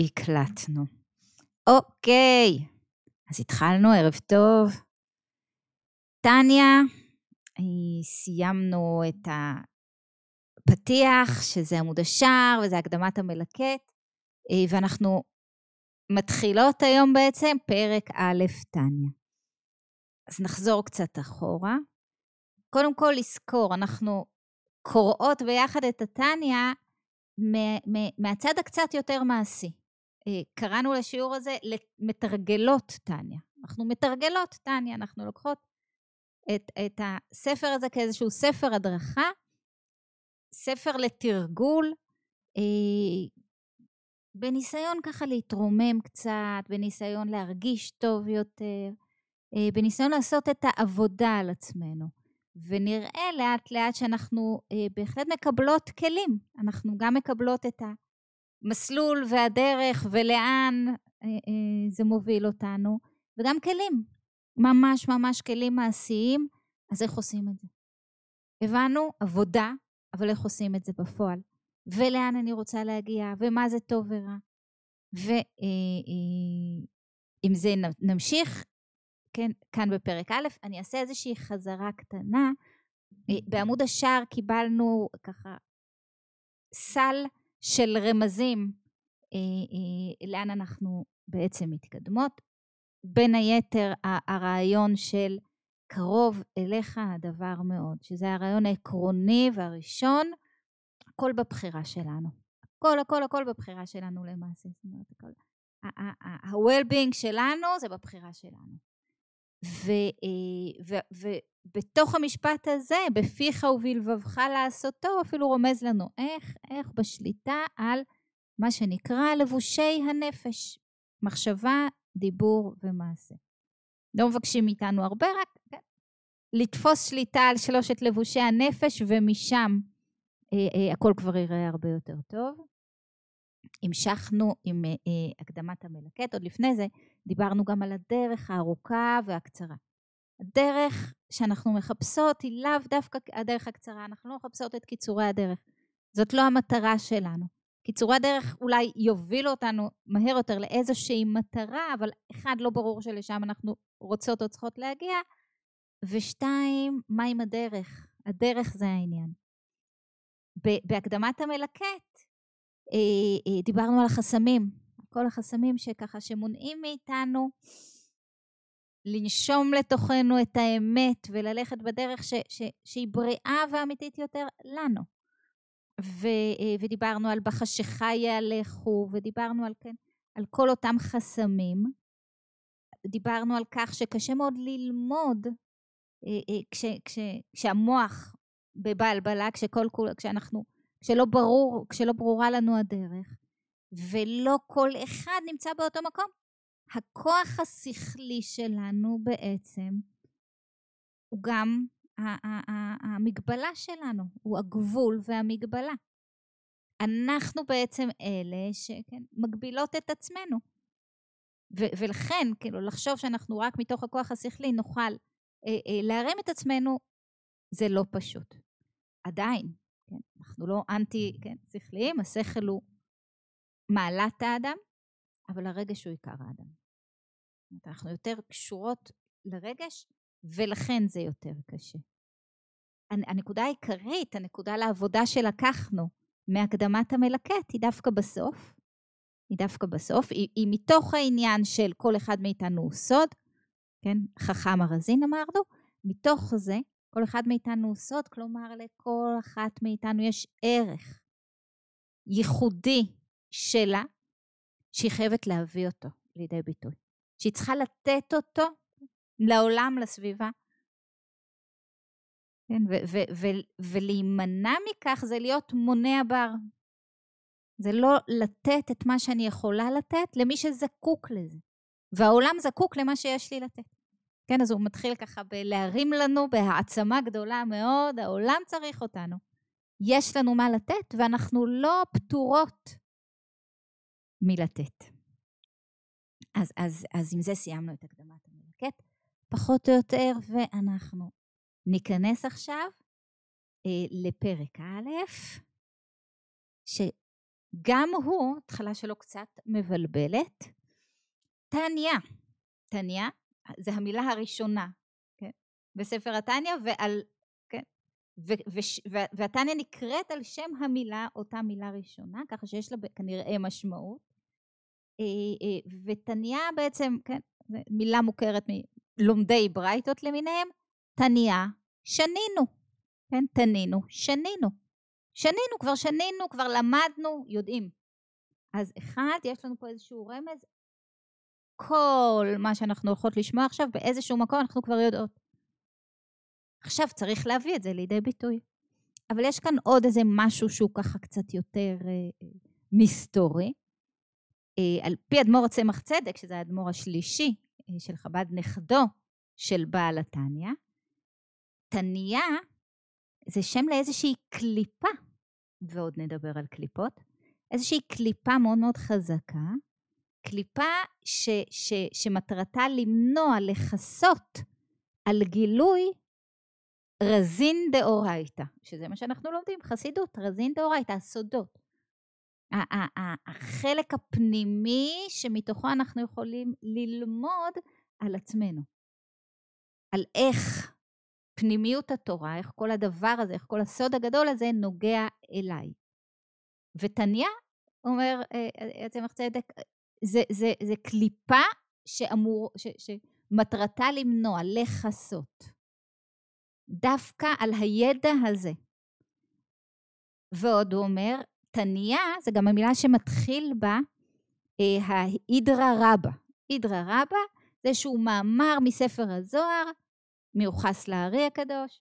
הקלטנו. אוקיי, אז התחלנו, ערב טוב. טניה, אה, סיימנו את הפתיח, שזה עמוד השער וזה הקדמת המלקט, אה, ואנחנו מתחילות היום בעצם פרק א', טניה. אז נחזור קצת אחורה. קודם כל לזכור, אנחנו קוראות ביחד את הטניה מהצד הקצת יותר מעשי. אה, קראנו לשיעור הזה מתרגלות טניה. אנחנו מתרגלות טניה, אנחנו לוקחות את, את הספר הזה כאיזשהו ספר הדרכה, ספר לתרגול, אה, בניסיון ככה להתרומם קצת, בניסיון להרגיש טוב יותר, אה, בניסיון לעשות את העבודה על עצמנו. ונראה לאט לאט שאנחנו אה, בהחלט מקבלות כלים. אנחנו גם מקבלות את המסלול והדרך ולאן אה, אה, זה מוביל אותנו, וגם כלים, ממש ממש כלים מעשיים, אז איך עושים את זה? הבנו עבודה, אבל איך עושים את זה בפועל? ולאן אני רוצה להגיע, ומה זה טוב ורע. ואם אה, זה נמשיך, כן, כאן בפרק א', אני אעשה איזושהי חזרה קטנה. בעמוד השער קיבלנו ככה סל של רמזים אה, אה, לאן אנחנו בעצם מתקדמות. בין היתר הרעיון של קרוב אליך הדבר מאוד, שזה הרעיון העקרוני והראשון, הכל בבחירה שלנו. הכל, הכל, הכל בבחירה שלנו למעשה. זאת אומרת, הכל. ה-well-being שלנו זה בבחירה שלנו. ובתוך המשפט הזה, בפיך ובלבבך לעשותו, אפילו רומז לנו איך, איך בשליטה על מה שנקרא לבושי הנפש, מחשבה, דיבור ומעשה. לא מבקשים מאיתנו הרבה, רק כן, לתפוס שליטה על שלושת לבושי הנפש, ומשם אה, אה, הכל כבר ייראה הרבה יותר טוב. המשכנו עם אה, אה, הקדמת המלקט, עוד לפני זה דיברנו גם על הדרך הארוכה והקצרה. הדרך שאנחנו מחפשות היא לאו דווקא הדרך הקצרה, אנחנו לא מחפשות את קיצורי הדרך. זאת לא המטרה שלנו. קיצורי הדרך אולי יובילו אותנו מהר יותר לאיזושהי מטרה, אבל אחד, לא ברור שלשם אנחנו רוצות או צריכות להגיע, ושתיים, מה עם הדרך? הדרך זה העניין. בהקדמת המלקט אה, אה, דיברנו על החסמים, כל החסמים שככה שמונעים מאיתנו לנשום לתוכנו את האמת וללכת בדרך ש, ש, שהיא בריאה ואמיתית יותר לנו. ו, אה, ודיברנו על בחשיכה יהלכו, ודיברנו על, כן, על כל אותם חסמים. דיברנו על כך שקשה מאוד ללמוד כש, כש, כשהמוח בבלבלה, כשכל, כשאנחנו כשלא ברור, כשלא ברורה לנו הדרך, ולא כל אחד נמצא באותו מקום. הכוח השכלי שלנו בעצם הוא גם המגבלה שלנו, הוא הגבול והמגבלה. אנחנו בעצם אלה שמגבילות את עצמנו. ו- ולכן, כאילו, לחשוב שאנחנו רק מתוך הכוח השכלי נוכל אה, אה, להרים את עצמנו, זה לא פשוט. עדיין, כן? אנחנו לא אנטי כן, השכל הוא מעלת האדם, אבל הרגש הוא עיקר האדם. אנחנו יותר קשורות לרגש, ולכן זה יותר קשה. הנקודה העיקרית, הנקודה לעבודה שלקחנו מהקדמת המלקט, היא דווקא בסוף. היא דווקא בסוף, היא, היא מתוך העניין של כל אחד מאיתנו הוא סוד, כן? חכם ארזין אמרנו, מתוך זה כל אחד מאיתנו הוא סוד, כלומר לכל אחת מאיתנו יש ערך ייחודי שלה, שהיא חייבת להביא אותו לידי ביטוי. שהיא צריכה לתת אותו לעולם, לסביבה. כן, ולהימנע מכך זה להיות מונע בר. זה לא לתת את מה שאני יכולה לתת למי שזקוק לזה. והעולם זקוק למה שיש לי לתת. כן, אז הוא מתחיל ככה בלהרים לנו בהעצמה גדולה מאוד, העולם צריך אותנו. יש לנו מה לתת, ואנחנו לא פטורות מלתת. אז, אז, אז עם זה סיימנו את הקדמת המלקט, פחות או יותר, ואנחנו ניכנס עכשיו אה, לפרק א', גם הוא, התחלה שלו קצת מבלבלת. טניה, טניה זה המילה הראשונה, כן? בספר התניא ועל, כן? והתניא נקראת על שם המילה, אותה מילה ראשונה, ככה שיש לה כנראה משמעות. אה, אה, ותניא בעצם, כן, מילה מוכרת מלומדי ברייתות למיניהם, תניא, שנינו, כן, תנינו, שנינו. שנינו, כבר שנינו, כבר למדנו, יודעים. אז אחד, יש לנו פה איזשהו רמז, כל מה שאנחנו הולכות לשמוע עכשיו, באיזשהו מקום אנחנו כבר יודעות. עכשיו צריך להביא את זה לידי ביטוי. אבל יש כאן עוד איזה משהו שהוא ככה קצת יותר אה, מסתורי. אה, על פי אדמו"ר צמח צדק, שזה האדמו"ר השלישי אה, של חב"ד, נכדו של בעל התניא, תניה זה שם לאיזושהי קליפה, ועוד נדבר על קליפות, איזושהי קליפה מאוד מאוד חזקה, קליפה ש, ש, שמטרתה למנוע, לכסות על גילוי רזין דאורייתא, שזה מה שאנחנו לומדים, חסידות, רזין דאורייתא, הסודות. החלק הפנימי שמתוכו אנחנו יכולים ללמוד על עצמנו, על איך פנימיות התורה, איך כל הדבר הזה, איך כל הסוד הגדול הזה נוגע אליי. ותניא אומר יצמח אה, צדק, זה, זה, זה קליפה שאמור, ש, שמטרתה למנוע, לכסות. דווקא על הידע הזה. ועוד הוא אומר, תניא זה גם המילה שמתחיל בה אה, האידרא רבא. אידרא רבא זה איזשהו מאמר מספר הזוהר, מיוחס לארי הקדוש.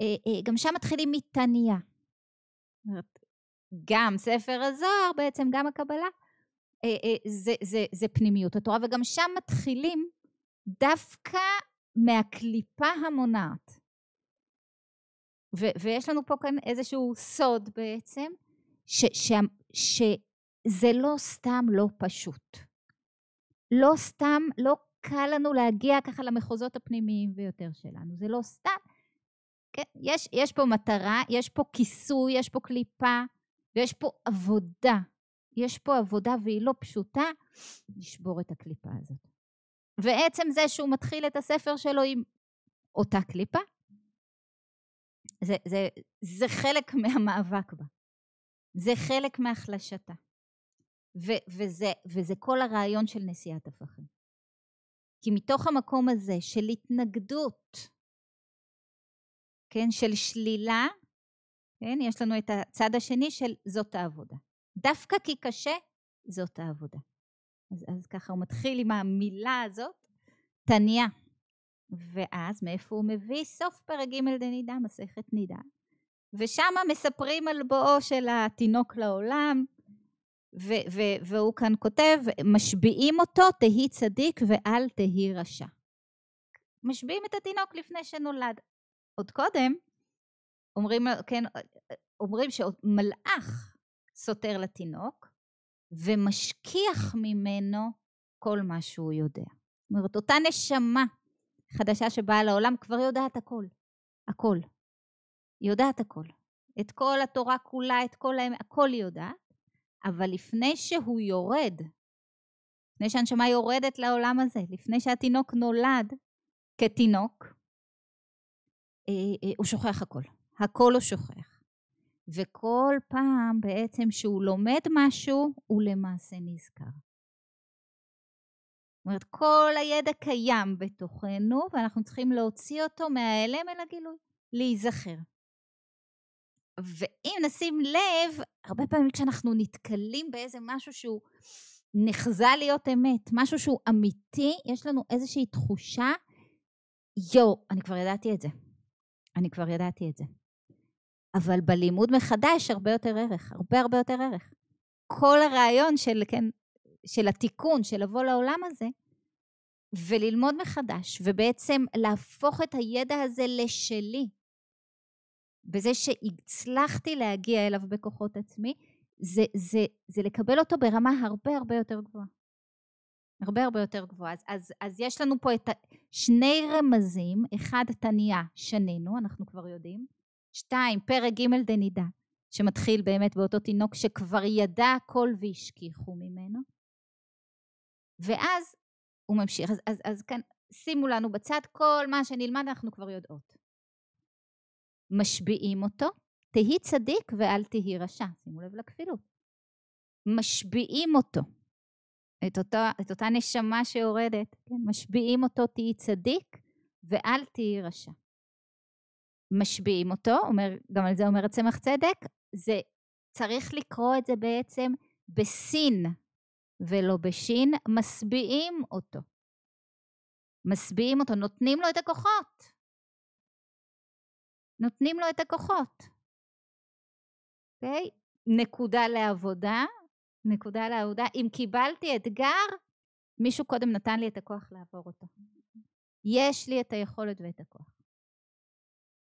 אה, אה, גם שם מתחילים מתניא. גם ספר הזוהר, בעצם גם הקבלה, זה, זה, זה פנימיות התורה, וגם שם מתחילים דווקא מהקליפה המונעת. ו, ויש לנו פה כאן איזשהו סוד בעצם, ש, ש, שזה לא סתם לא פשוט. לא סתם, לא קל לנו להגיע ככה למחוזות הפנימיים ביותר שלנו. זה לא סתם. כן, יש, יש פה מטרה, יש פה כיסוי, יש פה קליפה, ויש פה עבודה. יש פה עבודה והיא לא פשוטה, לשבור את הקליפה הזאת. ועצם זה שהוא מתחיל את הספר שלו עם אותה קליפה, זה, זה, זה חלק מהמאבק בה. זה חלק מהחלשתה. ו, וזה, וזה כל הרעיון של נשיאת הפכים. כי מתוך המקום הזה של התנגדות, כן, של שלילה, כן, יש לנו את הצד השני של זאת העבודה. דווקא כי קשה, זאת העבודה. אז, אז ככה הוא מתחיל עם המילה הזאת, תניא. ואז מאיפה הוא מביא? סוף פרק ג' דנידה, מסכת נידה. ושם מספרים על בואו של התינוק לעולם, ו- ו- והוא כאן כותב, משביעים אותו, תהי צדיק ואל תהי רשע. משביעים את התינוק לפני שנולד. עוד קודם, אומרים, כן, אומרים שמלאך סותר לתינוק ומשכיח ממנו כל מה שהוא יודע. זאת אומרת, אותה נשמה חדשה שבאה לעולם כבר יודעת הכל. הכל. היא יודעת הכל. את כל התורה כולה, את כל האמת, הכל היא יודעת. אבל לפני שהוא יורד, לפני שהנשמה יורדת לעולם הזה, לפני שהתינוק נולד כתינוק, אה, אה, הוא שוכח הכל. הכל הוא שוכח. וכל פעם בעצם שהוא לומד משהו, הוא למעשה נזכר. זאת אומרת, כל הידע קיים בתוכנו, ואנחנו צריכים להוציא אותו מההלם אל הגילוי, להיזכר. ואם נשים לב, הרבה פעמים כשאנחנו נתקלים באיזה משהו שהוא נחזה להיות אמת, משהו שהוא אמיתי, יש לנו איזושהי תחושה, יואו, אני כבר ידעתי את זה. אני כבר ידעתי את זה. אבל בלימוד מחדש הרבה יותר ערך, הרבה הרבה יותר ערך. כל הרעיון של, כן, של התיקון, של לבוא לעולם הזה, וללמוד מחדש, ובעצם להפוך את הידע הזה לשלי, בזה שהצלחתי להגיע אליו בכוחות עצמי, זה, זה, זה לקבל אותו ברמה הרבה הרבה יותר גבוהה. הרבה הרבה יותר גבוהה. אז, אז, אז יש לנו פה את שני רמזים, אחד תניא שנינו, אנחנו כבר יודעים, שתיים פרק ג' דנידה, שמתחיל באמת באותו תינוק שכבר ידע הכל והשכיחו ממנו. ואז הוא ממשיך. אז, אז, אז כאן, שימו לנו בצד כל מה שנלמד, אנחנו כבר יודעות. משביעים אותו, תהי צדיק ואל תהי רשע. שימו לב לכפילות. משביעים אותו, את, אותו, את אותה נשמה שיורדת, כן? משביעים אותו, תהי צדיק ואל תהי רשע. משביעים אותו, אומר, גם על זה אומרת צמח צדק, זה צריך לקרוא את זה בעצם בסין ולא בשין, משביעים אותו. משביעים אותו, נותנים לו את הכוחות. נותנים לו את הכוחות. אוקיי? Okay? נקודה לעבודה, נקודה לעבודה. אם קיבלתי אתגר, מישהו קודם נתן לי את הכוח לעבור אותו. יש לי את היכולת ואת הכוח.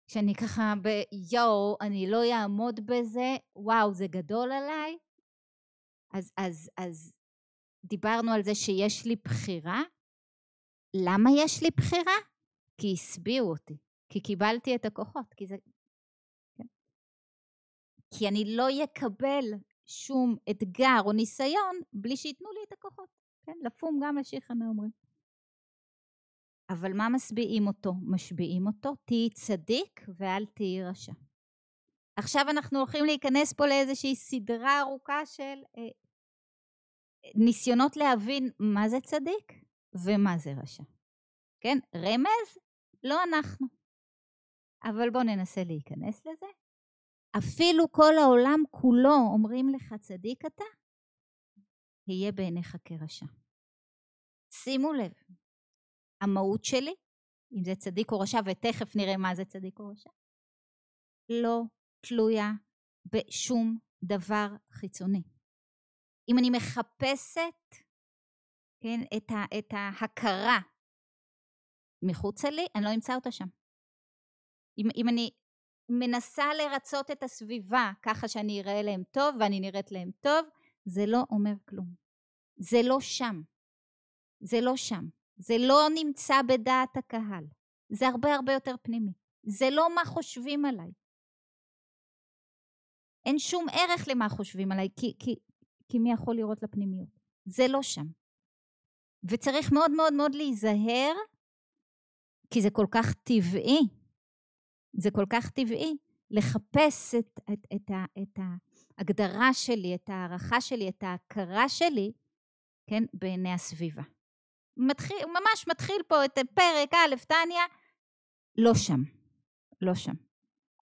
כשאני ככה ביואו, אני לא אעמוד בזה, וואו, זה גדול עליי. אז, אז, אז דיברנו על זה שיש לי בחירה. למה יש לי בחירה? כי השביעו אותי, כי קיבלתי את הכוחות, כי זה... כן. כי אני לא אקבל שום אתגר או ניסיון בלי שייתנו לי את הכוחות, כן? לפום גם לשיחנה אומרים. אבל מה משביעים אותו? משביעים אותו, תהי צדיק ואל תהי רשע. עכשיו אנחנו הולכים להיכנס פה לאיזושהי סדרה ארוכה של אה, ניסיונות להבין מה זה צדיק ומה זה רשע. כן? רמז? לא אנחנו. אבל בואו ננסה להיכנס לזה. אפילו כל העולם כולו אומרים לך צדיק אתה, יהיה בעיניך כרשע. שימו לב, המהות שלי, אם זה צדיק או רשע, ותכף נראה מה זה צדיק או רשע, לא תלויה בשום דבר חיצוני. אם אני מחפשת כן, את, ה, את ההכרה מחוצה לי, אני לא אמצא אותה שם. אם, אם אני מנסה לרצות את הסביבה ככה שאני אראה להם טוב ואני נראית להם טוב, זה לא אומר כלום. זה לא שם. זה לא שם. זה לא נמצא בדעת הקהל. זה הרבה הרבה יותר פנימי. זה לא מה חושבים עליי. אין שום ערך למה חושבים עליי, כי, כי, כי מי יכול לראות לפנימיות? זה לא שם. וצריך מאוד מאוד מאוד להיזהר, כי זה כל כך טבעי, זה כל כך טבעי, לחפש את, את, את, את, את ההגדרה שלי, את ההערכה שלי, את ההכרה שלי, כן, בעיני הסביבה. מתחיל, ממש מתחיל פה את פרק א', טניה, לא שם, לא שם,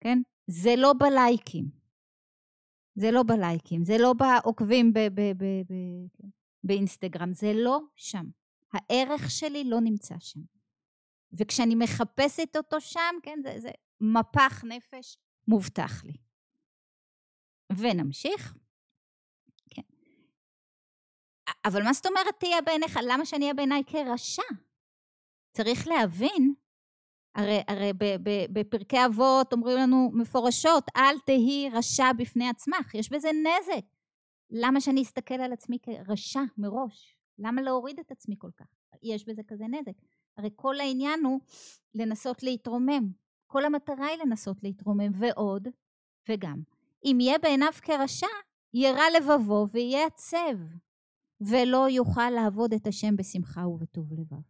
כן? זה לא בלייקים, זה לא בלייקים, זה לא בעוקבים ב- ב- ב- ב- כן, באינסטגרם, זה לא שם. הערך שלי לא נמצא שם. וכשאני מחפשת אותו שם, כן, זה, זה מפח נפש מובטח לי. ונמשיך. אבל מה זאת אומרת תהיה בעיניך? למה שאני אהיה בעיניי כרשע? צריך להבין, הרי, הרי בפרקי אבות אומרים לנו מפורשות, אל תהי רשע בפני עצמך, יש בזה נזק. למה שאני אסתכל על עצמי כרשע מראש? למה להוריד את עצמי כל כך? יש בזה כזה נזק. הרי כל העניין הוא לנסות להתרומם. כל המטרה היא לנסות להתרומם, ועוד, וגם. אם יהיה בעיניו כרשע, ירע לבבו ויהיה עצב. ולא יוכל לעבוד את השם בשמחה ובטוב לבב.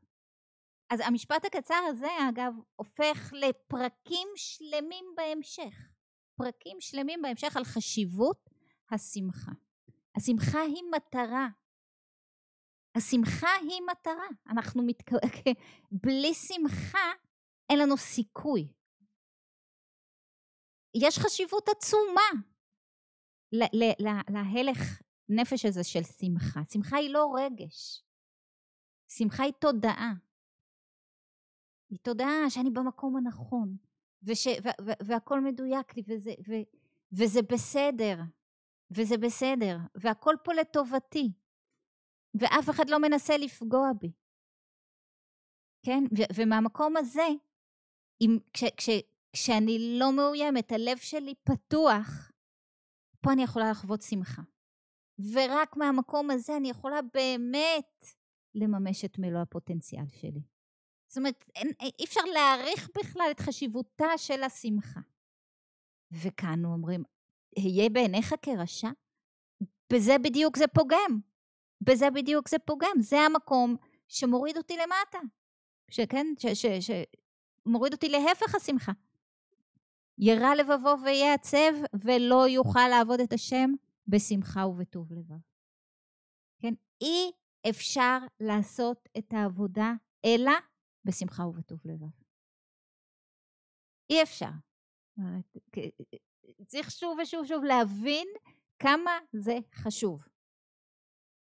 אז המשפט הקצר הזה, אגב, הופך לפרקים שלמים בהמשך. פרקים שלמים בהמשך על חשיבות השמחה. השמחה היא מטרה. השמחה היא מטרה. אנחנו מתק... בלי שמחה אין לנו סיכוי. יש חשיבות עצומה להלך הנפש הזה של שמחה. שמחה היא לא רגש. שמחה היא תודעה. היא תודעה שאני במקום הנכון, וש, ו, ו, והכל מדויק לי, וזה, ו, וזה בסדר, וזה בסדר, והכל פה לטובתי, ואף אחד לא מנסה לפגוע בי. כן? ו, ומהמקום הזה, אם, כש, כש, כשאני לא מאוימת, הלב שלי פתוח, פה אני יכולה לחוות שמחה. ורק מהמקום הזה אני יכולה באמת לממש את מלוא הפוטנציאל שלי. זאת אומרת, אין, אי אפשר להעריך בכלל את חשיבותה של השמחה. וכאן אומרים, אהיה בעיניך כרשע? בזה בדיוק זה פוגם. בזה בדיוק זה פוגם. זה המקום שמוריד אותי למטה. שכן, ש, ש, ש, מוריד אותי להפך השמחה. ירא לבבו ויעצב ולא יוכל לעבוד את השם בשמחה ובטוב לבב. כן, אי אפשר לעשות את העבודה אלא בשמחה ובטוב לבב. אי אפשר. צריך שוב ושוב ושוב להבין כמה זה חשוב.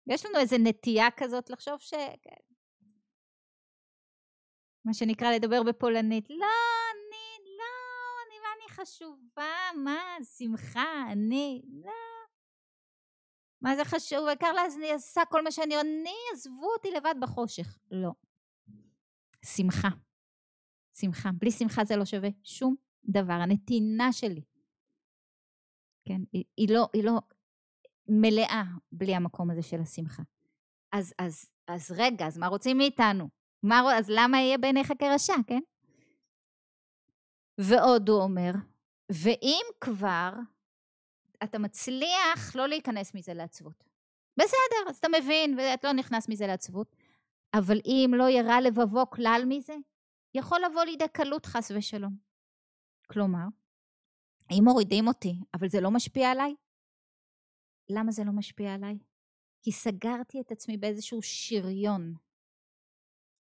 יש לנו איזו נטייה כזאת לחשוב ש... מה שנקרא לדבר בפולנית. לא, חשובה? מה, שמחה, אני, לא. מה זה חשוב? העיקר אני עושה כל מה שאני, אני, עזבו אותי לבד בחושך. לא. שמחה. שמחה. בלי שמחה זה לא שווה שום דבר. הנתינה שלי, כן, היא, היא, לא, היא לא מלאה בלי המקום הזה של השמחה. אז, אז, אז רגע, אז מה רוצים מאיתנו? מה, אז למה יהיה בעיניך כרשע, כן? ועוד הוא אומר, ואם כבר אתה מצליח לא להיכנס מזה לעצבות. בסדר, אז אתה מבין, ואת לא נכנס מזה לעצבות, אבל אם לא ירע לבבו כלל מזה, יכול לבוא לידי קלות חס ושלום. כלומר, אם מורידים אותי, אבל זה לא משפיע עליי, למה זה לא משפיע עליי? כי סגרתי את עצמי באיזשהו שריון.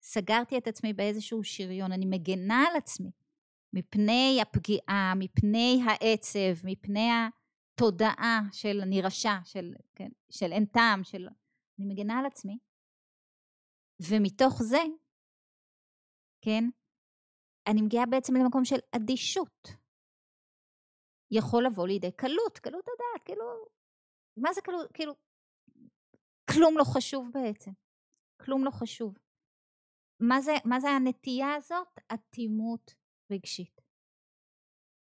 סגרתי את עצמי באיזשהו שריון, אני מגנה על עצמי מפני הפגיעה, מפני העצב, מפני התודעה של אני רשע, של, כן, של אין טעם, של... אני מגנה על עצמי. ומתוך זה, כן, אני מגיעה בעצם למקום של אדישות. יכול לבוא לידי קלות, קלות הדעת, כאילו, מה זה קלות, כאילו, כלום לא חשוב בעצם, כלום לא חשוב. מה זה, מה זה הנטייה הזאת? אטימות רגשית.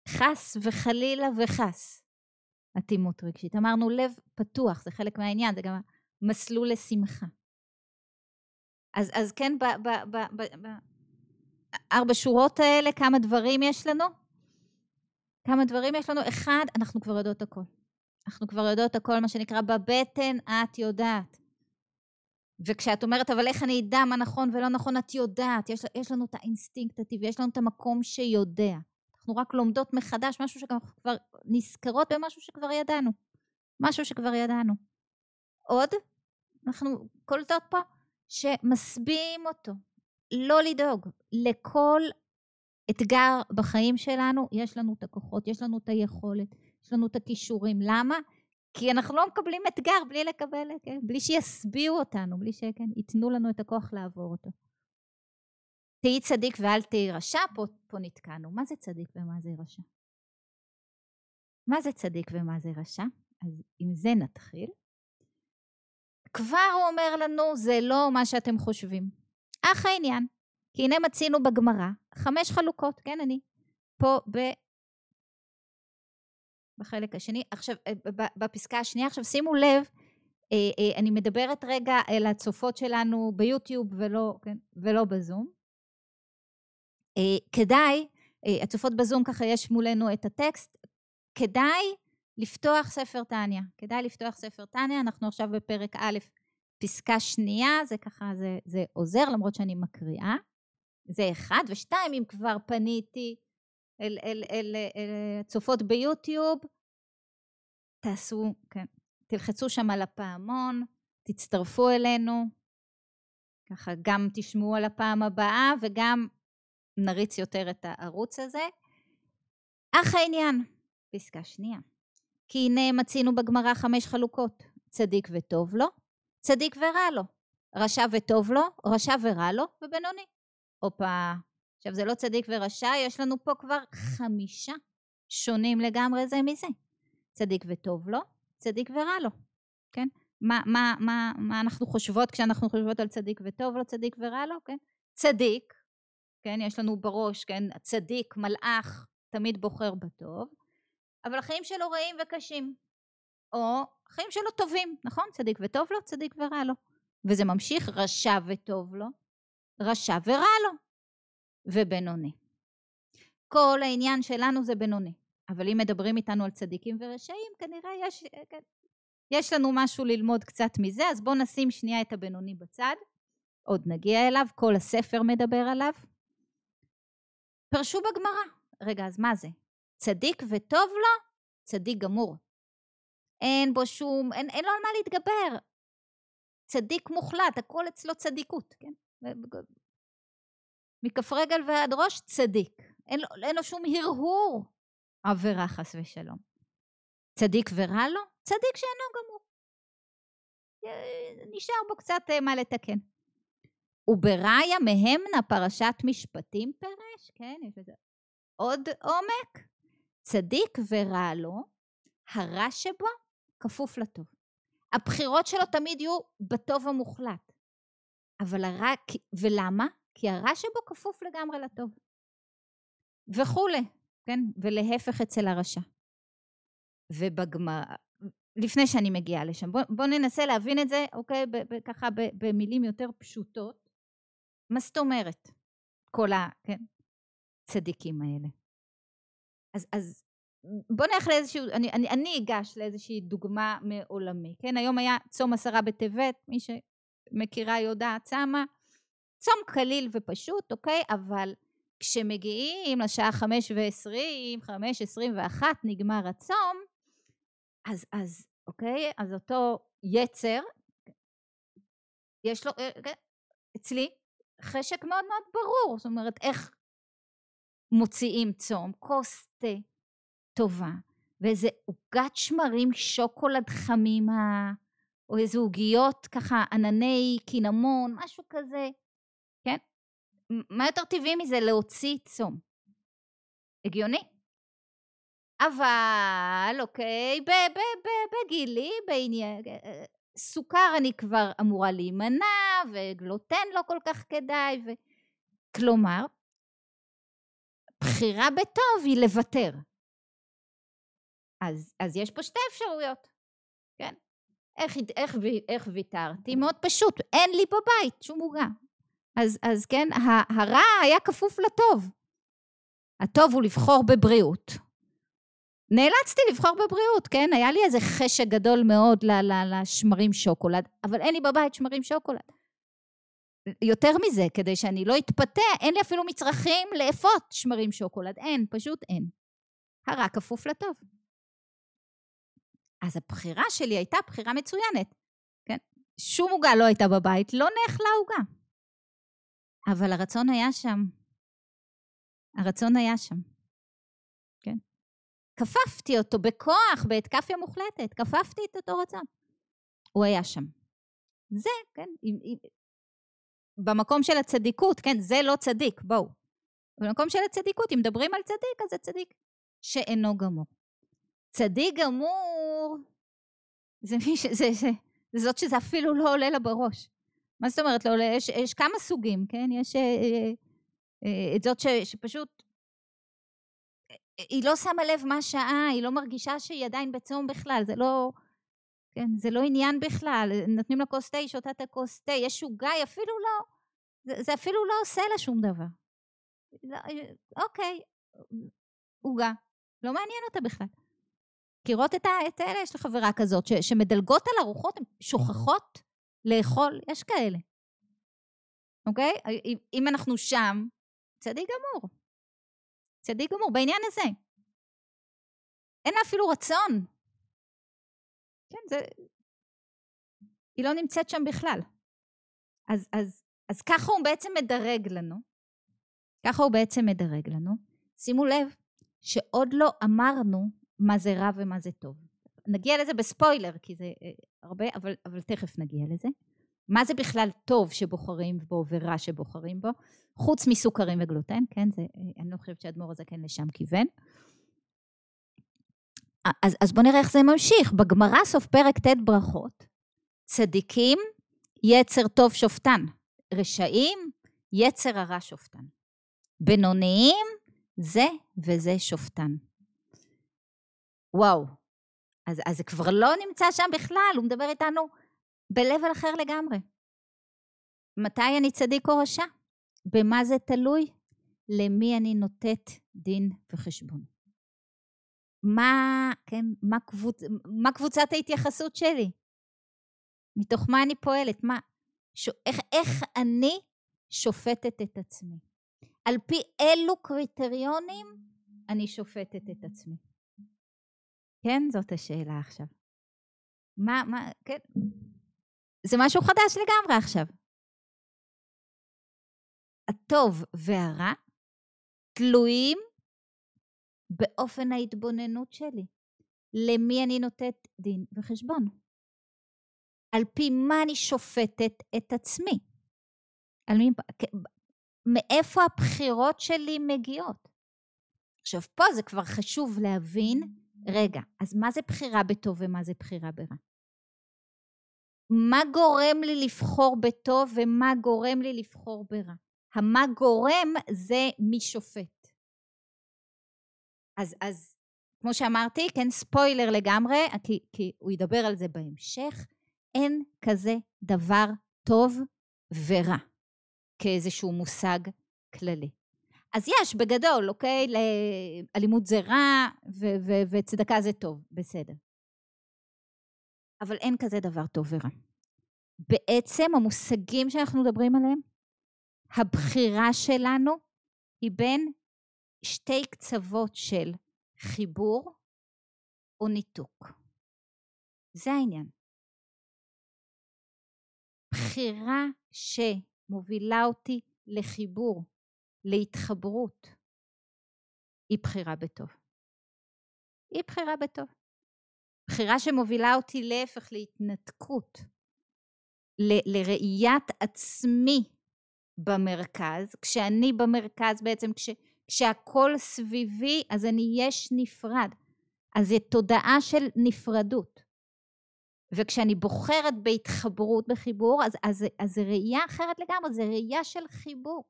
חס וחלילה וחס אטימות רגשית. אמרנו לב פתוח, זה חלק מהעניין, זה גם מסלול לשמחה. אז, אז כן, בארבע שורות האלה, כמה דברים יש לנו? כמה דברים יש לנו? אחד, אנחנו כבר יודעות הכל. אנחנו כבר יודעות הכל, מה שנקרא, בבטן את יודעת. וכשאת אומרת, אבל איך אני אדע מה נכון ולא נכון, את יודעת, יש, יש לנו את האינסטינקט הטבעי, יש לנו את המקום שיודע. אנחנו רק לומדות מחדש משהו שכבר נזכרות במשהו שכבר ידענו. משהו שכבר ידענו. עוד, אנחנו קולטות פה שמשביעים אותו. לא לדאוג. לכל אתגר בחיים שלנו, יש לנו את הכוחות, יש לנו את היכולת, יש לנו את הכישורים. למה? כי אנחנו לא מקבלים אתגר בלי לקבל, כן? בלי שישביעו אותנו, בלי שכן, ייתנו לנו את הכוח לעבור אותו. תהי צדיק ואל תהי רשע, פה, פה נתקענו. מה זה צדיק ומה זה רשע? מה זה צדיק ומה זה רשע? אז עם זה נתחיל. כבר הוא אומר לנו, זה לא מה שאתם חושבים. אך העניין, כי הנה מצינו בגמרא חמש חלוקות, כן, אני פה. בחלק השני. עכשיו, אה, בפסקה השנייה, עכשיו שימו לב, אה, אה, אני מדברת רגע אל הצופות שלנו ביוטיוב ולא, כן, ולא בזום. כדאי, הצופות בזום ככה יש מולנו את הטקסט, כדאי לפתוח ספר טניה. כדאי לפתוח ספר טניה, אנחנו עכשיו בפרק א', פסקה שנייה, זה ככה, זה, זה עוזר למרות שאני מקריאה. זה אחד, ושתיים, אם כבר פניתי אל, אל, אל, אל, צופות ביוטיוב, תעשו, כן, תלחצו שם על הפעמון, תצטרפו אלינו, ככה גם תשמעו על הפעם הבאה וגם נריץ יותר את הערוץ הזה. אך העניין, פסקה שנייה, כי הנה מצינו בגמרא חמש חלוקות, צדיק וטוב לו, צדיק ורע לו, רשע וטוב לו, רשע ורע לו ובינוני. הופה, עכשיו זה לא צדיק ורשע, יש לנו פה כבר חמישה שונים לגמרי זה מזה. צדיק וטוב לו, צדיק ורע לו, כן? מה, מה, מה, מה אנחנו חושבות כשאנחנו חושבות על צדיק וטוב לו, צדיק ורע לו, כן? צדיק, כן? יש לנו בראש, כן? צדיק, מלאך, תמיד בוחר בטוב, אבל החיים שלו רעים וקשים. או החיים שלו טובים, נכון? צדיק וטוב לו, צדיק ורע לו. וזה ממשיך רשע וטוב לו, רשע ורע לו, ובינוני. כל העניין שלנו זה בינוני. אבל אם מדברים איתנו על צדיקים ורשעים, כנראה יש, יש לנו משהו ללמוד קצת מזה, אז בואו נשים שנייה את הבינוני בצד. עוד נגיע אליו, כל הספר מדבר עליו. פרשו בגמרא. רגע, אז מה זה? צדיק וטוב לו? צדיק גמור. אין בו שום, אין, אין לו על מה להתגבר. צדיק מוחלט, הכל אצלו צדיקות, כן? מכף רגל ועד ראש, צדיק. אין לו, אין לו שום הרהור עבירה חס ושלום. צדיק ורע לו? צדיק שאינו גמור. אה, נשאר בו קצת אה, מה לתקן. ובראיה מהמנה פרשת משפטים פירש, כן, יש לזה עוד עומק. צדיק ורע לו, הרע שבו כפוף לטוב. הבחירות שלו תמיד יהיו בטוב המוחלט. אבל הרע, ולמה? כי הרע שבו כפוף לגמרי לטוב. וכולי, כן? ולהפך אצל הרשע. ובגמר, לפני שאני מגיעה לשם, בואו בוא ננסה להבין את זה, אוקיי? ב, ב, ככה ב, במילים יותר פשוטות. מה זאת אומרת? כל הצדיקים כן? האלה. אז, אז בוא נלך לאיזשהו, אני, אני, אני אגש לאיזושהי דוגמה מעולמי, כן? היום היה צום עשרה בטבת, מי שמכירה יודעת צמה. צום קליל ופשוט, אוקיי? אבל כשמגיעים לשעה חמש ועשרים, חמש עשרים ואחת, נגמר הצום, אז, אז, אוקיי? אז אותו יצר, יש לו, אה, כן, אצלי, חשק מאוד מאוד ברור, זאת אומרת, איך מוציאים צום, כוס תה טובה, ואיזה עוגת שמרים שוקולד חמימה, או איזה עוגיות ככה ענני קינמון, משהו כזה, כן? מה יותר טבעי מזה להוציא צום? הגיוני. אבל, אוקיי, בגילי, בעניין, אה, סוכר אני כבר אמורה להימנע, וגלוטן לא כל כך כדאי, ו... כלומר, בחירה בטוב היא לוותר. אז, אז יש פה שתי אפשרויות, כן? איך, איך, איך ויתרתי? מאוד פשוט, אין לי בבית שום עוגה. אז, אז כן, הרע היה כפוף לטוב. הטוב הוא לבחור בבריאות. נאלצתי לבחור בבריאות, כן? היה לי איזה חשק גדול מאוד לשמרים שוקולד, אבל אין לי בבית שמרים שוקולד. יותר מזה, כדי שאני לא אתפתה, אין לי אפילו מצרכים לאפות שמרים שוקולד. אין, פשוט אין. הרע כפוף לטוב. אז הבחירה שלי הייתה בחירה מצוינת, כן? שום עוגה לא הייתה בבית, לא נאכלה עוגה. אבל הרצון היה שם. הרצון היה שם. כן? כפפתי אותו בכוח, בהתקפיה מוחלטת, כפפתי את אותו רצון. הוא היה שם. זה, כן, עם, עם, במקום של הצדיקות, כן, זה לא צדיק, בואו. במקום של הצדיקות, אם מדברים על צדיק, אז זה צדיק שאינו גמור. צדיק גמור, זה מי ש... זה, זה, זה זאת שזה אפילו לא עולה לה בראש. מה זאת אומרת לא עולה? יש, יש כמה סוגים, כן? יש אה, אה, אה, את זאת ש, שפשוט... היא לא שמה לב מה השעה, היא לא מרגישה שהיא עדיין בצום בכלל, זה לא... כן, זה לא עניין בכלל, נותנים לה כוס תה, היא שותה את הכוס תה, יש עוגה, היא אפילו לא, זה, זה אפילו לא עושה לה שום דבר. לא, אוקיי, עוגה, לא מעניין אותה בכלל. מכירות את, את האלה? יש לי חברה כזאת ש, שמדלגות על ארוחות, הן שוכחות לאכול, יש כאלה. אוקיי? אם אנחנו שם, צדיק גמור. צדיק גמור, בעניין הזה. אין לה אפילו רצון. כן, זה... היא לא נמצאת שם בכלל. אז, אז, אז ככה הוא בעצם מדרג לנו. ככה הוא בעצם מדרג לנו. שימו לב שעוד לא אמרנו מה זה רע ומה זה טוב. נגיע לזה בספוילר, כי זה אה, הרבה, אבל, אבל תכף נגיע לזה. מה זה בכלל טוב שבוחרים בו ורע שבוחרים בו? חוץ מסוכרים וגלוטן, כן? זה, אה, אני לא חושבת שהאדמו"ר הזה כן לשם כיוון. אז, אז בואו נראה איך זה ממשיך. בגמרא סוף פרק ט' ברכות, צדיקים, יצר טוב שופטן. רשעים, יצר הרע שופטן. בינוניים, זה וזה שופטן. וואו, אז, אז זה כבר לא נמצא שם בכלל, הוא מדבר איתנו ב-level אחר לגמרי. מתי אני צדיק או רשע? במה זה תלוי? למי אני נותנת דין וחשבון. מה, כן, מה, קבוצ, מה קבוצת ההתייחסות שלי? מתוך מה אני פועלת? מה, ש, איך, איך אני שופטת את עצמי? על פי אילו קריטריונים אני שופטת את עצמי? כן, זאת השאלה עכשיו. מה, מה, כן, זה משהו חדש לגמרי עכשיו. הטוב והרע תלויים באופן ההתבוננות שלי. למי אני נותנת דין וחשבון? על פי מה אני שופטת את עצמי? על מי, מאיפה הבחירות שלי מגיעות? עכשיו, פה זה כבר חשוב להבין, רגע, אז מה זה בחירה בטוב ומה זה בחירה ברע? מה גורם לי לבחור בטוב ומה גורם לי לבחור ברע? המה גורם זה מי שופט. אז, אז כמו שאמרתי, כן, ספוילר לגמרי, כי, כי הוא ידבר על זה בהמשך, אין כזה דבר טוב ורע כאיזשהו מושג כללי. אז יש בגדול, אוקיי? אלימות זה רע ו- ו- וצדקה זה טוב, בסדר. אבל אין כזה דבר טוב ורע. בעצם המושגים שאנחנו מדברים עליהם, הבחירה שלנו היא בין שתי קצוות של חיבור או ניתוק. זה העניין. בחירה שמובילה אותי לחיבור, להתחברות, היא בחירה בטוב. היא בחירה בטוב. בחירה שמובילה אותי להפך להתנתקות, ל- לראיית עצמי במרכז, כשאני במרכז בעצם, כש, כשהכול סביבי, אז אני יש נפרד. אז זו תודעה של נפרדות. וכשאני בוחרת בהתחברות, בחיבור, אז, אז, זה ראייה אחרת לגמרי, זה ראייה של חיבור.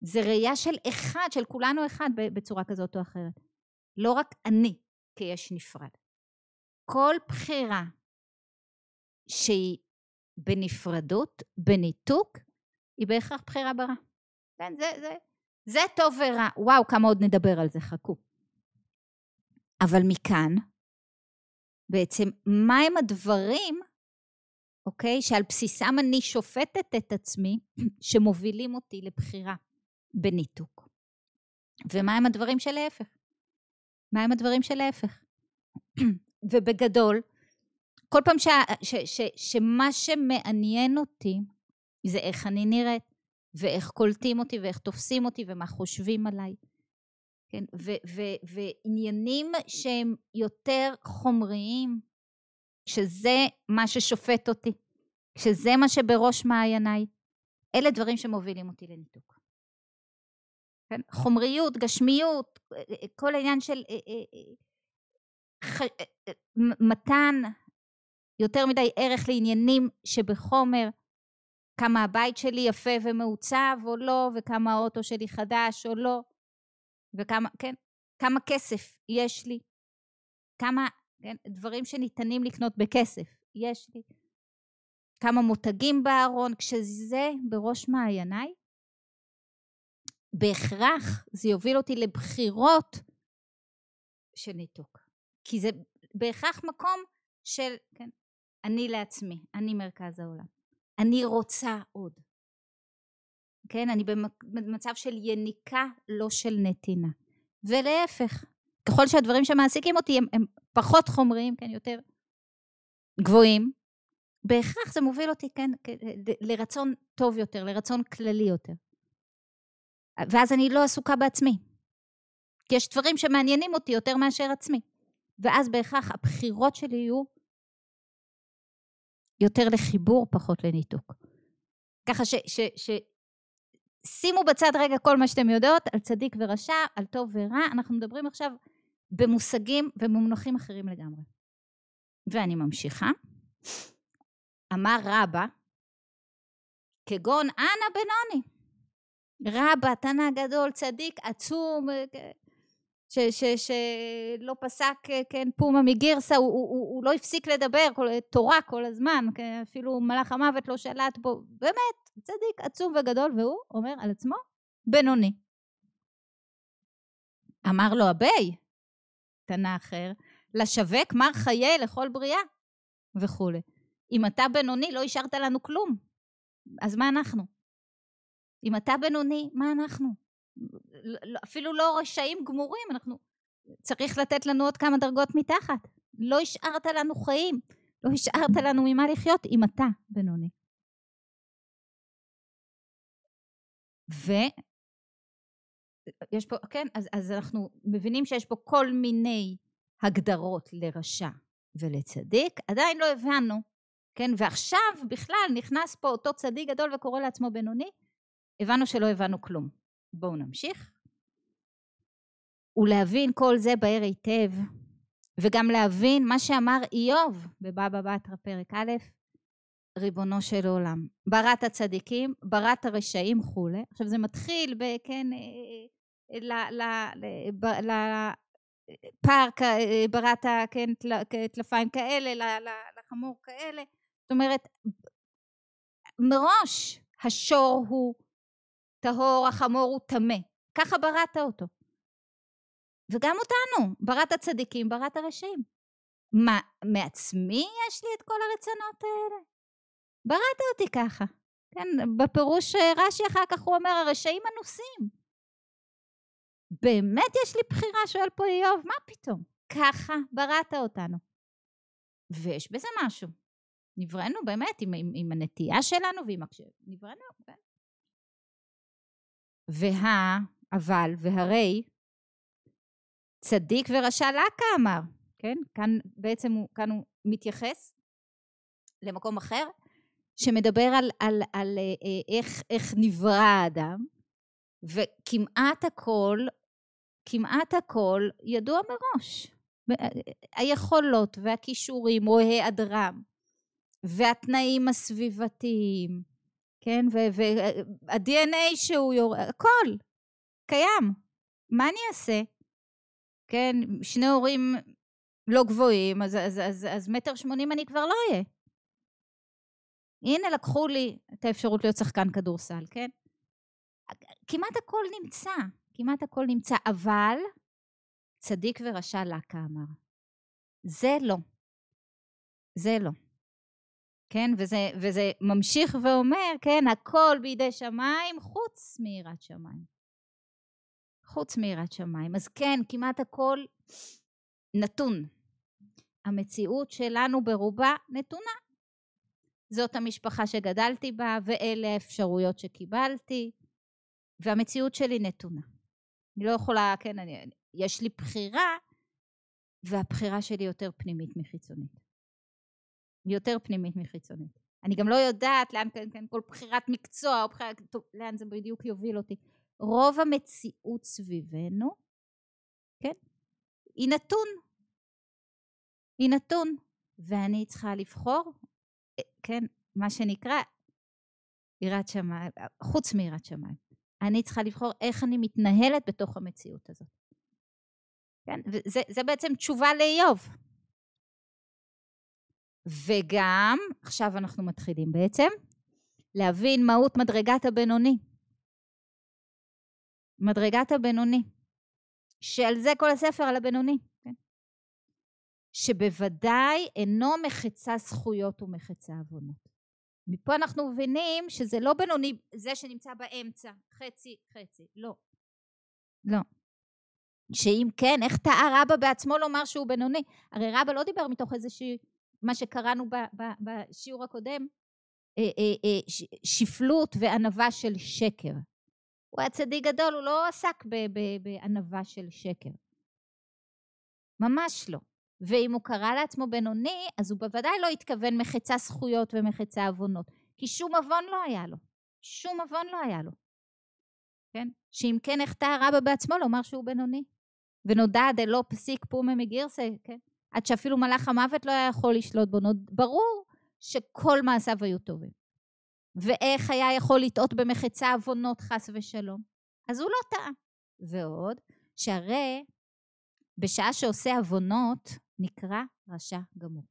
זה ראייה של אחד, של כולנו אחד בצורה כזאת או אחרת. לא רק אני כיש נפרד. כל בחירה שהיא בנפרדות, בניתוק, היא בהכרח בחירה ברע. כן, זה, זה, זה טוב ורע. וואו, כמה עוד נדבר על זה, חכו. אבל מכאן, בעצם, מהם הדברים, אוקיי, שעל בסיסם אני שופטת את עצמי, שמובילים אותי לבחירה בניתוק. ומהם הדברים שלהפך? מהם הדברים שלהפך? ובגדול, כל פעם ש, ש, ש, שמה שמעניין אותי זה איך אני נראית, ואיך קולטים אותי, ואיך תופסים אותי, ומה חושבים עליי. כן? ו- ו- ועניינים שהם יותר חומריים, שזה מה ששופט אותי, שזה מה שבראש מעייניי, אלה דברים שמובילים אותי לניתוק. כן? חומריות, גשמיות, כל העניין של אה, אה, אה, ח... מתן יותר מדי ערך לעניינים שבחומר, כמה הבית שלי יפה ומעוצב או לא, וכמה האוטו שלי חדש או לא, וכמה, כן, כמה כסף יש לי, כמה כן, דברים שניתנים לקנות בכסף יש לי, כמה מותגים בארון, כשזה בראש מעייניי, בהכרח זה יוביל אותי לבחירות של ניתוק. כי זה בהכרח מקום של, כן, אני לעצמי, אני מרכז העולם. אני רוצה עוד. כן, אני במצב של יניקה, לא של נתינה. ולהפך, ככל שהדברים שמעסיקים אותי הם, הם פחות חומריים, כן, יותר גבוהים, בהכרח זה מוביל אותי, כן, לרצון טוב יותר, לרצון כללי יותר. ואז אני לא עסוקה בעצמי. כי יש דברים שמעניינים אותי יותר מאשר עצמי. ואז בהכרח הבחירות שלי יהיו יותר לחיבור, פחות לניתוק. ככה ש... ש, ש שימו בצד רגע כל מה שאתם יודעות על צדיק ורשע, על טוב ורע, אנחנו מדברים עכשיו במושגים ובמונחים אחרים לגמרי. ואני ממשיכה. אמר רבא, כגון אנא בנוני. רבא, תנא גדול, צדיק, עצום, שלא פסק, כן, פומה מגירסה, הוא, הוא, הוא, הוא לא הפסיק לדבר, כל, תורה כל הזמן, אפילו מלאך המוות לא שלט בו, באמת, צדיק עצום וגדול, והוא אומר על עצמו, בינוני. אמר לו אבי, תנא אחר, לשווק מר חיי לכל בריאה וכולי. אם אתה בינוני, לא השארת לנו כלום. אז מה אנחנו? אם אתה בינוני, מה אנחנו? אפילו לא רשעים גמורים, אנחנו... צריך לתת לנו עוד כמה דרגות מתחת. לא השארת לנו חיים, לא השארת לנו ממה לחיות אם אתה בינוני. ויש פה, כן, אז, אז אנחנו מבינים שיש פה כל מיני הגדרות לרשע ולצדיק, עדיין לא הבנו, כן, ועכשיו בכלל נכנס פה אותו צדיק גדול וקורא לעצמו בינוני, הבנו שלא הבנו כלום. בואו נמשיך. ולהבין כל זה בהר היטב, וגם להבין מה שאמר איוב בבבא בתרא פרק א', ריבונו של עולם. בראת הצדיקים, בראת הרשעים כולי. עכשיו זה מתחיל ב... כן, לפארק, בראת, כן, טלפיים כאלה, לחמור כאלה. זאת אומרת, מראש השור הוא טהור, החמור הוא טמא. ככה בראת אותו. וגם אותנו, בראת הצדיקים, בראת הרשעים. מה, מעצמי יש לי את כל הרצונות האלה? בראת אותי ככה. כן, בפירוש אה, רש"י אחר כך הוא אומר, הרשעים אנוסים. באמת יש לי בחירה, שואל פה איוב, מה פתאום? ככה בראת אותנו. ויש בזה משהו. נבראנו באמת עם, עם, עם הנטייה שלנו ועם הקשב. נבראנו, כן. וה, אבל, והרי, צדיק ורשע לקה אמר, כן? כאן בעצם הוא, כאן הוא מתייחס למקום אחר, שמדבר על, על, על אה, איך, איך נברא האדם, וכמעט הכל, כמעט הכל ידוע מראש. היכולות והכישורים או היעדרם, והתנאים הסביבתיים, כן, וה-DNA שהוא יורד, הכל קיים. מה אני אעשה? כן, שני הורים לא גבוהים, אז, אז, אז, אז מטר שמונים אני כבר לא אהיה. הנה לקחו לי את האפשרות להיות שחקן כדורסל, כן? כמעט הכל נמצא, כמעט הכל נמצא, אבל צדיק ורשע לקה אמר. זה לא. זה לא. כן, וזה, וזה ממשיך ואומר, כן, הכל בידי שמיים חוץ מיראת שמיים. חוץ מיראת שמיים. אז כן, כמעט הכל נתון. המציאות שלנו ברובה נתונה. זאת המשפחה שגדלתי בה, ואלה האפשרויות שקיבלתי, והמציאות שלי נתונה. אני לא יכולה, כן, אני, יש לי בחירה, והבחירה שלי יותר פנימית מחיצונית. יותר פנימית מחיצונית. אני גם לא יודעת לאן, כן, כן, כל בחירת מקצוע, או בחירת, טוב, לאן זה בדיוק יוביל אותי. רוב המציאות סביבנו, כן, היא נתון. היא נתון. ואני צריכה לבחור, אה, כן, מה שנקרא יראת שמיים, חוץ מיראת שמיים. אני צריכה לבחור איך אני מתנהלת בתוך המציאות הזאת. כן, וזה בעצם תשובה לאיוב. וגם, עכשיו אנחנו מתחילים בעצם, להבין מהות מדרגת הבינוני. מדרגת הבינוני, שעל זה כל הספר, על הבינוני, כן? שבוודאי אינו מחצה זכויות ומחצה עוונות. מפה אנחנו מבינים שזה לא בינוני, זה שנמצא באמצע, חצי, חצי, לא. לא. שאם כן, איך טעה רבא בעצמו לומר שהוא בינוני? הרי רבא לא דיבר מתוך איזושהי מה שקראנו בשיעור הקודם, אה, אה, אה, שפלות וענווה של שקר. הוא היה צדיק גדול, הוא לא עסק בענווה של שקר. ממש לא. ואם הוא קרא לעצמו בינוני, אז הוא בוודאי לא התכוון מחצה זכויות ומחצה עוונות. כי שום עוון לא היה לו. שום עוון לא היה לו. כן? שאם כן החטא רבא בעצמו לומר שהוא בינוני. ונודע דלא פסיק פומי מגירסה, כן? עד שאפילו מלאך המוות לא היה יכול לשלוט בו. ברור שכל מעשיו היו טובים. ואיך היה יכול לטעות במחצה עוונות חס ושלום? אז הוא לא טעה. ועוד, שהרי בשעה שעושה עוונות נקרא רשע גמור.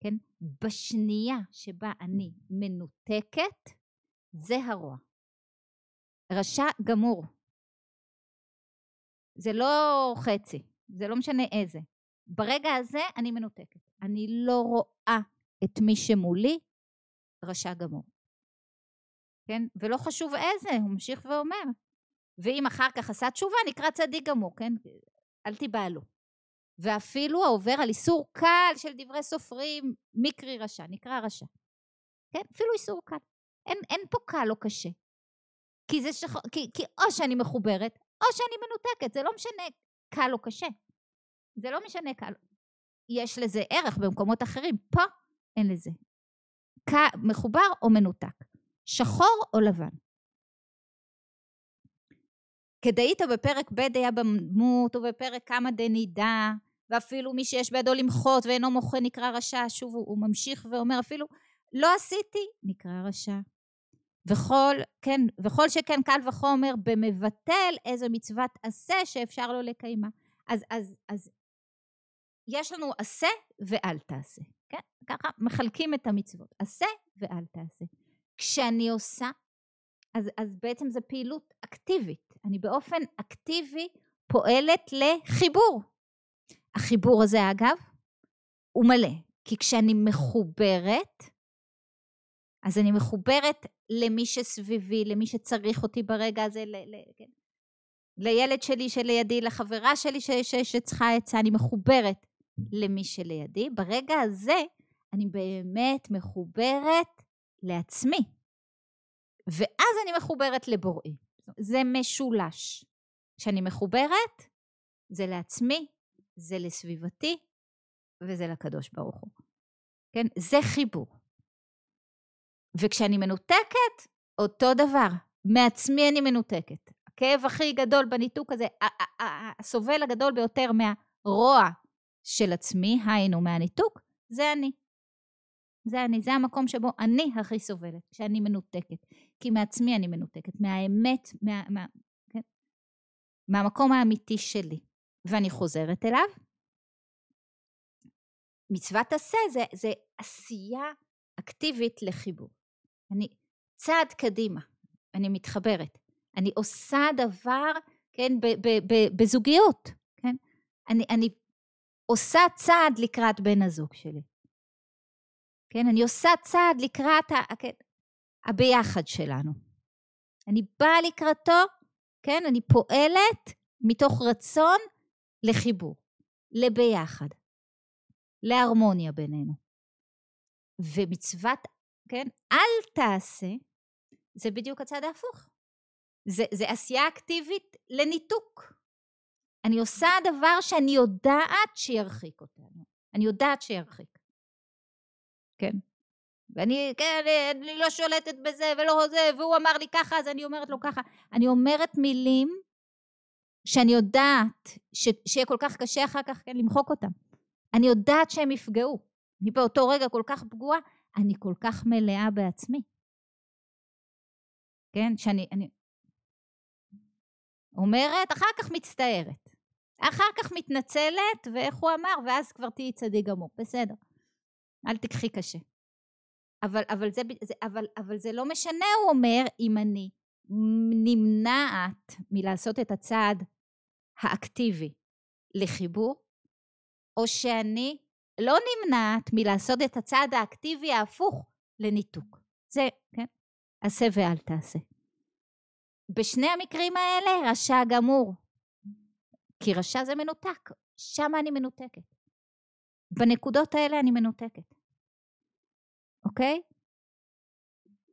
כן? בשנייה שבה אני מנותקת, זה הרוע. רשע גמור. זה לא חצי, זה לא משנה איזה. ברגע הזה אני מנותקת. אני לא רואה את מי שמולי רשע גמור. כן? ולא חשוב איזה, הוא ממשיך ואומר. ואם אחר כך עשה תשובה, נקרא צדיק גמור, כן? אל תיבהלו. ואפילו העובר על איסור קל של דברי סופרים, מקרי רשע, נקרא רשע. כן? אפילו איסור קל. אין, אין פה קל או קשה. כי זה שחור, כי, כי או שאני מחוברת, או שאני מנותקת, זה לא משנה קל או קשה. זה לא משנה קל. יש לזה ערך במקומות אחרים, פה אין לזה. מחובר או מנותק. שחור או לבן. כדאית בפרק ב' היה במות ובפרק כמה דנידה ואפילו מי שיש בידו למחות ואינו מוחה נקרא רשע שוב הוא, הוא ממשיך ואומר אפילו לא עשיתי נקרא רשע וכל כן וכל שכן קל וחומר במבטל איזו מצוות עשה שאפשר לו לקיימה אז אז אז יש לנו עשה ואל תעשה כן ככה מחלקים את המצוות עשה ואל תעשה כשאני עושה אז, אז בעצם זו פעילות אקטיבית. אני באופן אקטיבי פועלת לחיבור. החיבור הזה, אגב, הוא מלא. כי כשאני מחוברת, אז אני מחוברת למי שסביבי, למי שצריך אותי ברגע הזה, ל, ל, כן. לילד שלי שלידי, לחברה שלי ש, ש, שצריכה עצה, אני מחוברת למי שלידי. ברגע הזה אני באמת מחוברת לעצמי. ואז אני מחוברת לבוראי. זה משולש. כשאני מחוברת, זה לעצמי, זה לסביבתי, וזה לקדוש ברוך הוא. כן? זה חיבור. וכשאני מנותקת, אותו דבר. מעצמי אני מנותקת. הכאב הכי גדול בניתוק הזה, הסובל הגדול ביותר מהרוע של עצמי, היינו מהניתוק, זה אני. זה אני, זה המקום שבו אני הכי סובלת, כשאני מנותקת. כי מעצמי אני מנותקת, מהאמת, מה, מה, כן? מהמקום האמיתי שלי. ואני חוזרת אליו. מצוות עשה זה, זה עשייה אקטיבית לחיבור. אני צעד קדימה, אני מתחברת. אני עושה דבר, כן, בזוגיות, כן? אני, אני עושה צעד לקראת בן הזוג שלי. כן, אני עושה צעד לקראת ה, כן, הביחד שלנו. אני באה לקראתו, כן, אני פועלת מתוך רצון לחיבור, לביחד, להרמוניה בינינו. ומצוות, כן, אל תעשה, זה בדיוק הצד ההפוך. זה, זה עשייה אקטיבית לניתוק. אני עושה דבר שאני יודעת שירחיק אותנו. אני יודעת שירחיק. כן. ואני, כן, אני, אני לא שולטת בזה ולא זה, והוא אמר לי ככה, אז אני אומרת לו ככה. אני אומרת מילים שאני יודעת ש, שיהיה כל כך קשה אחר כך כן, למחוק אותם. אני יודעת שהם יפגעו. אני באותו רגע כל כך פגועה, אני כל כך מלאה בעצמי. כן, שאני אני אומרת, אחר כך מצטערת. אחר כך מתנצלת, ואיך הוא אמר, ואז כבר תהיי צדיק גמור. בסדר. אל תקחי קשה. אבל, אבל, זה, זה, אבל, אבל זה לא משנה, הוא אומר, אם אני נמנעת מלעשות את הצעד האקטיבי לחיבור, או שאני לא נמנעת מלעשות את הצעד האקטיבי ההפוך לניתוק. זה, כן? עשה ואל תעשה. בשני המקרים האלה רשע גמור. כי רשע זה מנותק, שם אני מנותקת. בנקודות האלה אני מנותקת. אוקיי?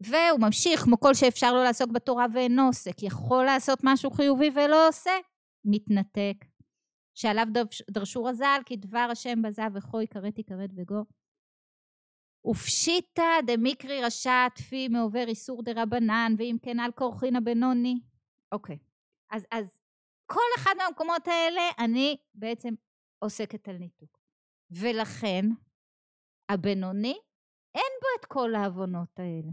והוא ממשיך, כמו כל שאפשר לו לעסוק בתורה ואינו עוסק, יכול לעשות משהו חיובי ולא עושה, מתנתק. שעליו דרשו רז"ל, כי דבר השם בזה וכה יכרת יכרת בגו. ופשיטא דמיקרי רשע תפי מעובר איסור דרבנן, ואם כן על כורחינא בנוני. אוקיי, אז, אז כל אחד מהמקומות האלה אני בעצם עוסקת על ניתוק. ולכן הבינוני אין בו את כל העוונות האלה.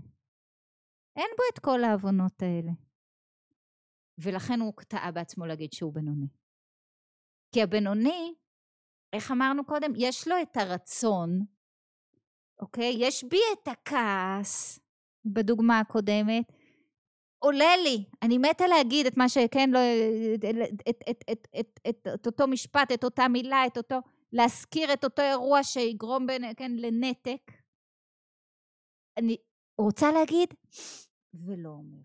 אין בו את כל העוונות האלה. ולכן הוא טעה בעצמו להגיד שהוא בינוני. כי הבינוני, איך אמרנו קודם? יש לו את הרצון, אוקיי? יש בי את הכעס, בדוגמה הקודמת, עולה לי, אני מתה להגיד את מה שכן, לא, את, את, את, את, את, את, את אותו משפט, את אותה מילה, את אותו, להזכיר את אותו אירוע שיגרום בין, כן, לנתק. אני רוצה להגיד, ולא אומר.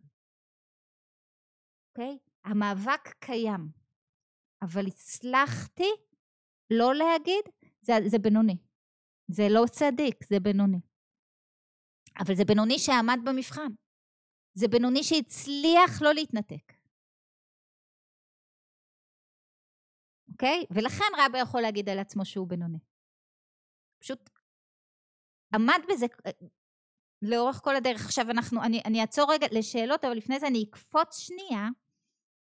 אוקיי? Okay? המאבק קיים, אבל הצלחתי לא להגיד, זה, זה בינוני. זה לא צדיק, זה בינוני. אבל זה בינוני שעמד במבחן. זה בינוני שהצליח לא להתנתק. אוקיי? ולכן רבא יכול להגיד על עצמו שהוא בינוני. פשוט עמד בזה אה, לאורך כל הדרך. עכשיו אנחנו, אני, אני אעצור רגע לשאלות, אבל לפני זה אני אקפוץ שנייה,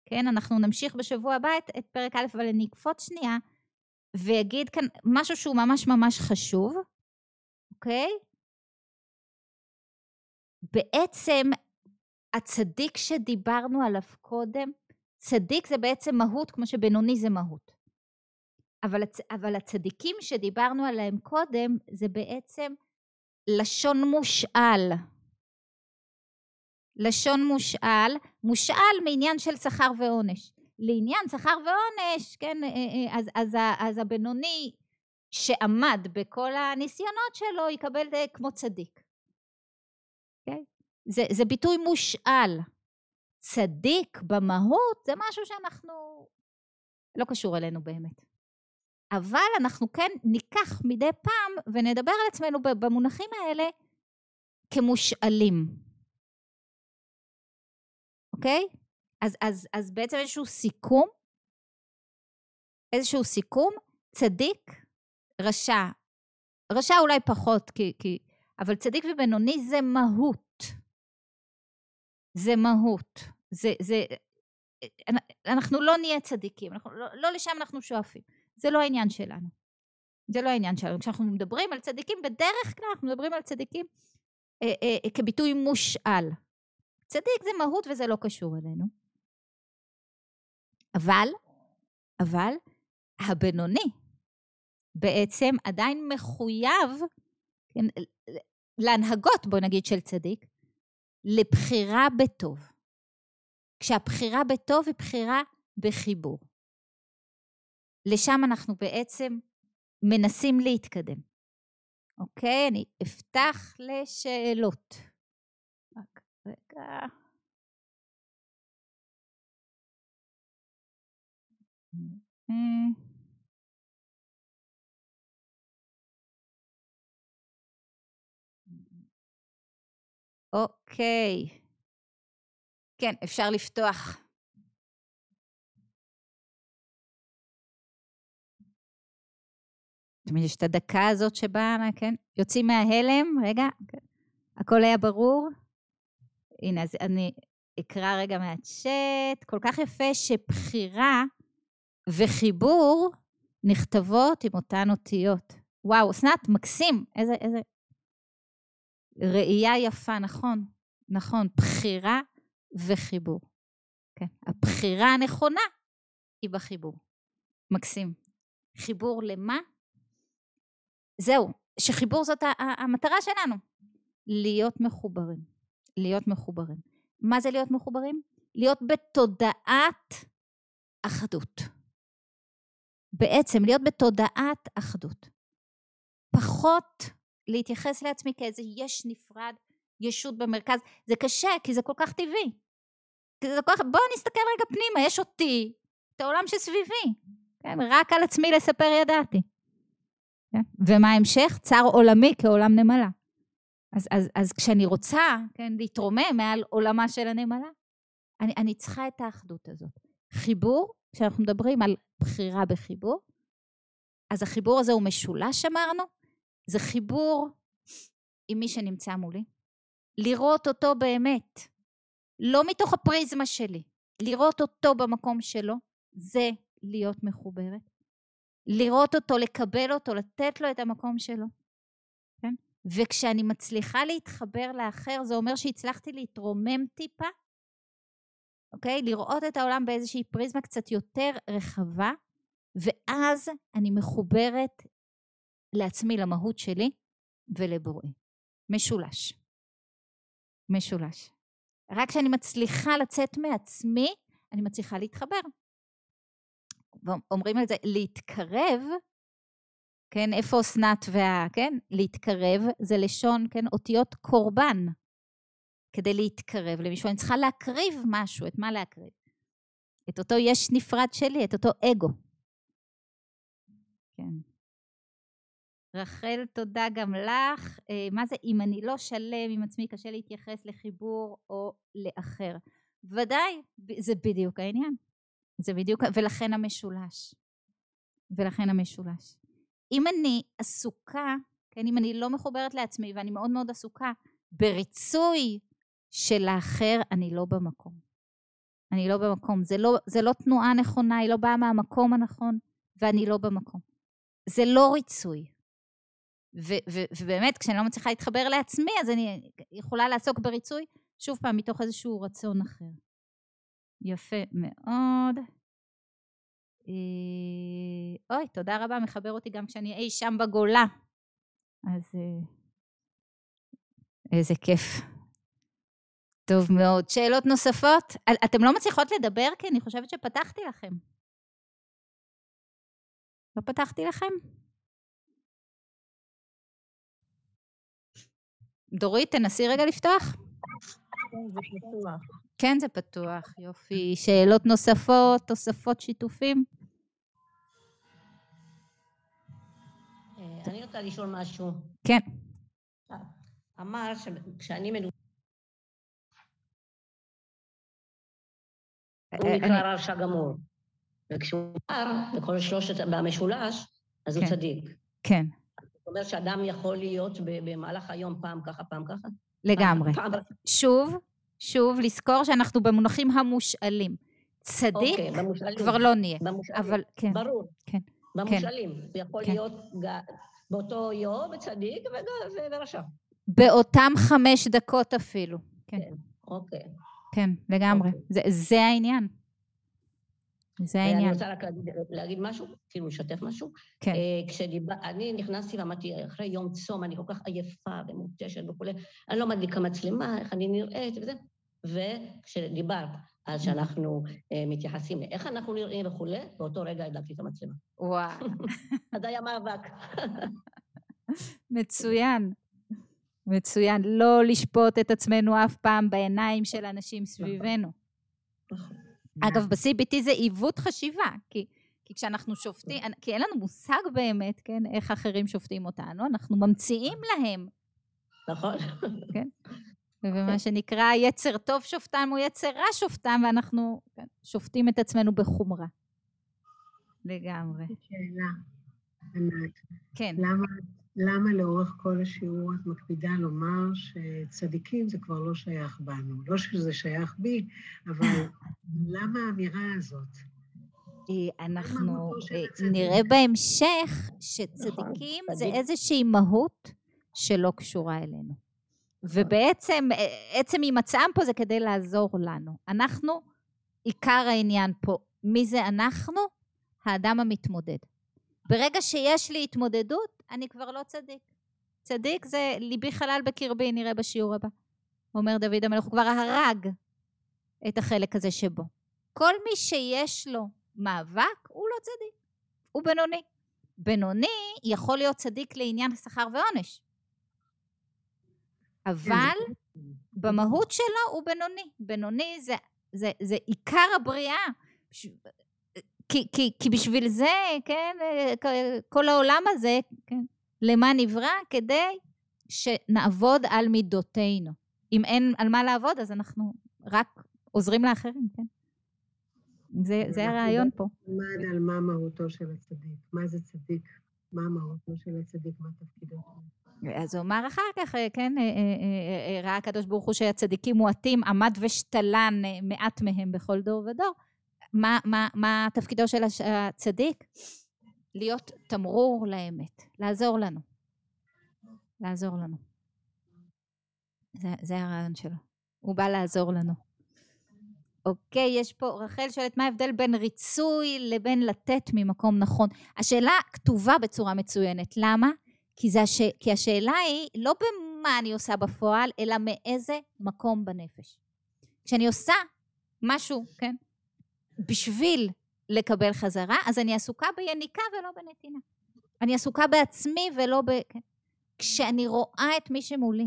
כן? אנחנו נמשיך בשבוע הבא את, את פרק א', אבל אני אקפוץ שנייה ואגיד כאן משהו שהוא ממש ממש חשוב, אוקיי? בעצם הצדיק שדיברנו עליו קודם, צדיק זה בעצם מהות כמו שבינוני זה מהות. אבל, הצ... אבל הצדיקים שדיברנו עליהם קודם זה בעצם לשון מושאל. לשון מושאל, מושאל מעניין של שכר ועונש. לעניין שכר ועונש, כן, אה, אה, אז, אז, אז הבינוני שעמד בכל הניסיונות שלו יקבל כמו צדיק. זה, זה ביטוי מושאל. צדיק במהות זה משהו שאנחנו לא קשור אלינו באמת. אבל אנחנו כן ניקח מדי פעם ונדבר על עצמנו במונחים האלה כמושאלים. אוקיי? אז, אז, אז בעצם איזשהו סיכום, איזשהו סיכום, צדיק, רשע, רשע אולי פחות, כי, כי, אבל צדיק ובינוני זה מהות. זה מהות. זה, זה, אנחנו לא נהיה צדיקים, אנחנו, לא, לא לשם אנחנו שואפים. זה לא העניין שלנו. זה לא העניין שלנו. כשאנחנו מדברים על צדיקים, בדרך כלל אנחנו מדברים על צדיקים אה, אה, אה, כביטוי מושאל. צדיק זה מהות וזה לא קשור אלינו. אבל, אבל, הבינוני בעצם עדיין מחויב כן, להנהגות, בוא נגיד, של צדיק, לבחירה בטוב. כשהבחירה בטוב היא בחירה בחיבור. לשם אנחנו בעצם מנסים להתקדם. אוקיי? אני אפתח לשאלות. רק רגע. אוקיי. כן, אפשר לפתוח. תמיד יש את הדקה הזאת שבה, כן, יוצאים מההלם, רגע, כן. הכל היה ברור. הנה, אז אני אקרא רגע מהצ'אט. כל כך יפה שבחירה וחיבור נכתבות עם אותן אותיות. וואו, אסנת, מקסים. איזה, איזה... ראייה יפה, נכון, נכון. בחירה וחיבור. כן. הבחירה הנכונה היא בחיבור. מקסים. חיבור למה? זהו, שחיבור זאת המטרה שלנו. להיות מחוברים. להיות מחוברים. מה זה להיות מחוברים? להיות בתודעת אחדות. בעצם להיות בתודעת אחדות. פחות להתייחס לעצמי כאיזה יש נפרד, ישות במרכז. זה קשה, כי זה כל כך טבעי. זה כל כך... בואו נסתכל רגע פנימה, יש אותי, את העולם שסביבי. כן, רק על עצמי לספר ידעתי. כן? ומה ההמשך? צר עולמי כעולם נמלה. אז, אז, אז כשאני רוצה, כן, להתרומם מעל עולמה של הנמלה, אני, אני צריכה את האחדות הזאת. חיבור, כשאנחנו מדברים על בחירה בחיבור, אז החיבור הזה הוא משולש, אמרנו, זה חיבור עם מי שנמצא מולי, לראות אותו באמת, לא מתוך הפריזמה שלי, לראות אותו במקום שלו, זה להיות מחוברת. לראות אותו, לקבל אותו, לתת לו את המקום שלו. כן? וכשאני מצליחה להתחבר לאחר, זה אומר שהצלחתי להתרומם טיפה, אוקיי? לראות את העולם באיזושהי פריזמה קצת יותר רחבה, ואז אני מחוברת לעצמי, למהות שלי ולבוראי. משולש. משולש. רק כשאני מצליחה לצאת מעצמי, אני מצליחה להתחבר. אומרים על זה להתקרב, כן, איפה אסנת וה... כן, להתקרב זה לשון, כן, אותיות קורבן. כדי להתקרב למישהו, אני צריכה להקריב משהו, את מה להקריב? את אותו יש נפרד שלי, את אותו אגו. כן. רחל, תודה גם לך. אה, מה זה, אם אני לא שלם עם עצמי, קשה להתייחס לחיבור או לאחר. ודאי, זה בדיוק העניין. זה בדיוק, ולכן המשולש. ולכן המשולש. אם אני עסוקה, כן, אם אני לא מחוברת לעצמי ואני מאוד מאוד עסוקה בריצוי של האחר, אני לא במקום. אני לא במקום. זה לא, זה לא תנועה נכונה, היא לא באה מהמקום הנכון, ואני לא במקום. זה לא ריצוי. ו- ו- ובאמת, כשאני לא מצליחה להתחבר לעצמי, אז אני יכולה לעסוק בריצוי, שוב פעם, מתוך איזשהו רצון אחר. יפה מאוד. אה, אוי, תודה רבה, מחבר אותי גם כשאני אי שם בגולה. אז אה, איזה כיף. טוב מאוד. שאלות נוספות? אתם לא מצליחות לדבר? כי אני חושבת שפתחתי לכם. לא פתחתי לכם? דורית, תנסי רגע לפתוח. כן, זה פתוח. כן, זה פתוח, יופי. שאלות נוספות, תוספות, שיתופים? אה, אני רוצה לשאול משהו. כן. אמר שכשאני מדובר... הוא אה, נקרא רשע גמור. וכשהוא אמר בכל שלושת, במשולש, אז הוא כן. צדיק. כן. זאת אומרת שאדם יכול להיות במהלך היום פעם ככה, פעם ככה? לגמרי. פעם- פעם- שוב, שוב, לזכור שאנחנו במונחים המושאלים. צדיק אוקיי, במושאלים. כבר לא נהיה. במושאלים. אבל כן, ברור. כן, במושאלים. הוא יכול כן. להיות ג- באותו יום צדיק ו- ורשע. באותם חמש דקות אפילו. כן, אוקיי. כן, לגמרי. אוקיי. זה- זה העניין. זה אני העניין. רוצה רק להגיד, להגיד משהו, כאילו לשתף משהו. כן. אה, כשדיבר, אני נכנסתי ואמרתי, אחרי יום צום, אני כל כך עייפה ומותשת וכולי, אני לא מדליקה מצלמה, איך אני נראית וזה. וכשדיברת על שאנחנו אה, מתייחסים לאיך אנחנו נראים וכולי, באותו רגע הדלקתי את המצלמה. וואו, אז היה מאבק. מצוין. מצוין. לא לשפוט את עצמנו אף פעם בעיניים של אנשים סביבנו. אגב, ב-CBT זה עיוות חשיבה, כי, כי כשאנחנו שופטים, כי אין לנו מושג באמת, כן, איך אחרים שופטים אותנו, אנחנו ממציאים להם. נכון? ומה שנקרא יצר טוב שופטם הוא יצר רע שופטם, ואנחנו כן, שופטים את עצמנו בחומרה. לגמרי. שאלה, ענת, כן. למה, למה לאורך כל השיעור את מקפידה לומר שצדיקים זה כבר לא שייך בנו? לא שזה שייך בי, אבל למה האמירה הזאת? אנחנו אה? נראה בהמשך שצדיקים זה צדיק. איזושהי מהות שלא קשורה אלינו. ובעצם, אה, עצם הימצאם פה זה כדי לעזור לנו. אנחנו, עיקר העניין פה, מי זה אנחנו? האדם המתמודד. ברגע שיש לי התמודדות, אני כבר לא צדיק. צדיק זה ליבי חלל בקרבי, נראה בשיעור הבא. אומר דוד המלך, הוא כבר הרג את החלק הזה שבו. כל מי שיש לו מאבק, הוא לא צדיק, הוא בינוני. בינוני יכול להיות צדיק לעניין שכר ועונש. אבל במהות שלו הוא בינוני. בינוני זה, זה, זה עיקר הבריאה. כי, כי, כי בשביל זה, כן, כל העולם הזה, כן, למה נברא? כדי שנעבוד על מידותינו. אם אין על מה לעבוד, אז אנחנו רק עוזרים לאחרים, כן? זה, זה הרעיון פה. למד על מה מהותו של הצדיק, מה זה צדיק, מה מהותו של הצדיק, מה תפקידו. אז הוא אמר אחר כך, אה, כן, אה, אה, אה, אה, ראה הקדוש ברוך הוא שהצדיקים מועטים, עמד ושתלן אה, מעט מהם בכל דור ודור. מה, מה, מה תפקידו של הצדיק? להיות תמרור לאמת, לעזור לנו. לעזור לנו. זה, זה הרעיון שלו. הוא בא לעזור לנו. אוקיי, יש פה, רחל שואלת מה ההבדל בין ריצוי לבין לתת ממקום נכון. השאלה כתובה בצורה מצוינת. למה? כי, זה הש... כי השאלה היא לא במה אני עושה בפועל, אלא מאיזה מקום בנפש. כשאני עושה משהו, כן, בשביל לקבל חזרה, אז אני עסוקה ביניקה ולא בנתינה. אני עסוקה בעצמי ולא ב... כן. כשאני רואה את מי שמולי,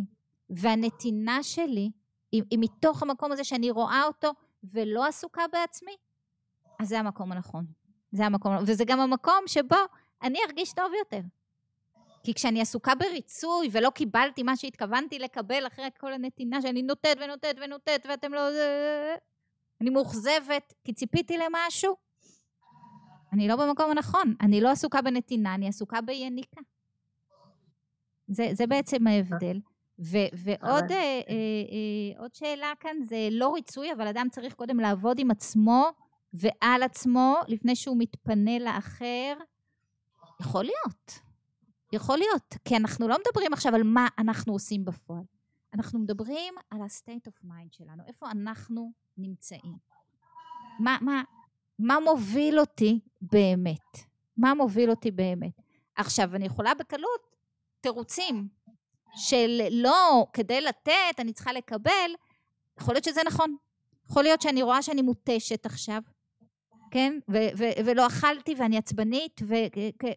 והנתינה שלי היא, היא מתוך המקום הזה שאני רואה אותו ולא עסוקה בעצמי, אז זה המקום הנכון. זה המקום, וזה גם המקום שבו אני ארגיש טוב יותר. כי כשאני עסוקה בריצוי ולא קיבלתי מה שהתכוונתי לקבל אחרי כל הנתינה שאני נותנת ונותנת ונותנת ואתם לא... אני מאוכזבת כי ציפיתי למשהו, אני לא במקום הנכון. אני לא עסוקה בנתינה, אני עסוקה ביניקה. זה, זה בעצם ההבדל. ו, ועוד אה, אה, אה, עוד שאלה כאן זה לא ריצוי, אבל אדם צריך קודם לעבוד עם עצמו ועל עצמו לפני שהוא מתפנה לאחר. יכול להיות. יכול להיות. כי אנחנו לא מדברים עכשיו על מה אנחנו עושים בפועל. אנחנו מדברים על ה-state of mind שלנו, איפה אנחנו נמצאים. מה, מה, מה מוביל אותי באמת? מה מוביל אותי באמת? עכשיו, אני יכולה בקלות תירוצים של לא, כדי לתת, אני צריכה לקבל, יכול להיות שזה נכון. יכול להיות שאני רואה שאני מותשת עכשיו, כן? ו- ו- ולא אכלתי ואני עצבנית, ו-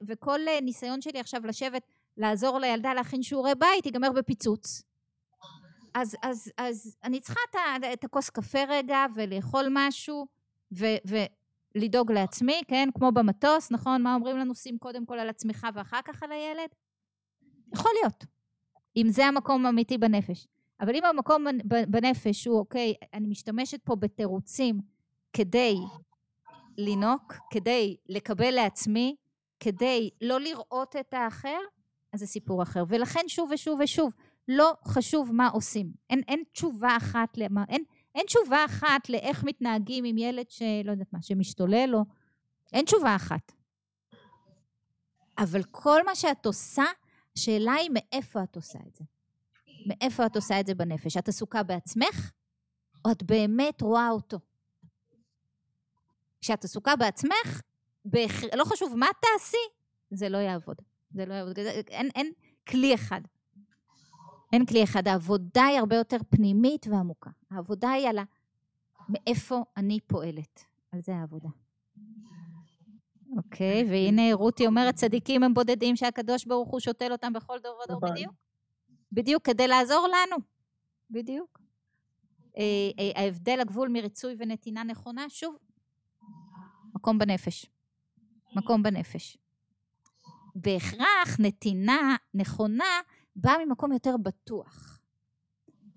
וכל ניסיון שלי עכשיו לשבת, לעזור לילדה להכין שיעורי בית, ייגמר בפיצוץ. אז, אז, אז אני צריכה את, את הכוס קפה רגע ולאכול משהו ו, ולדאוג לעצמי, כן? כמו במטוס, נכון? מה אומרים לנו? שים קודם כל על עצמך ואחר כך על הילד? יכול להיות. אם זה המקום האמיתי בנפש. אבל אם המקום בנפש הוא, אוקיי, אני משתמשת פה בתירוצים כדי לינוק, כדי לקבל לעצמי, כדי לא לראות את האחר, אז זה סיפור אחר. ולכן שוב ושוב ושוב, לא חשוב מה עושים. אין, אין תשובה אחת למה, אין, אין תשובה אחת לאיך מתנהגים עם ילד שלא יודעת מה, שמשתולל או... אין תשובה אחת. אבל כל מה שאת עושה, השאלה היא מאיפה את עושה את זה. מאיפה את עושה את זה בנפש? את עסוקה בעצמך, או את באמת רואה אותו? כשאת עסוקה בעצמך, בהכ... לא חשוב מה תעשי, זה לא יעבוד. זה לא יעבוד. אין, אין כלי אחד. אין כלי אחד. העבודה היא הרבה יותר פנימית ועמוקה. העבודה היא על ה... מאיפה אני פועלת. על זה העבודה. אוקיי, והנה רותי אומרת, צדיקים הם בודדים שהקדוש ברוך הוא שותל אותם בכל דור ודור, נכון. בדיוק. בדיוק, כדי לעזור לנו. בדיוק. אה, אה, ההבדל, הגבול מריצוי ונתינה נכונה, שוב, מקום בנפש. מקום בנפש. בהכרח נתינה נכונה באה ממקום יותר בטוח.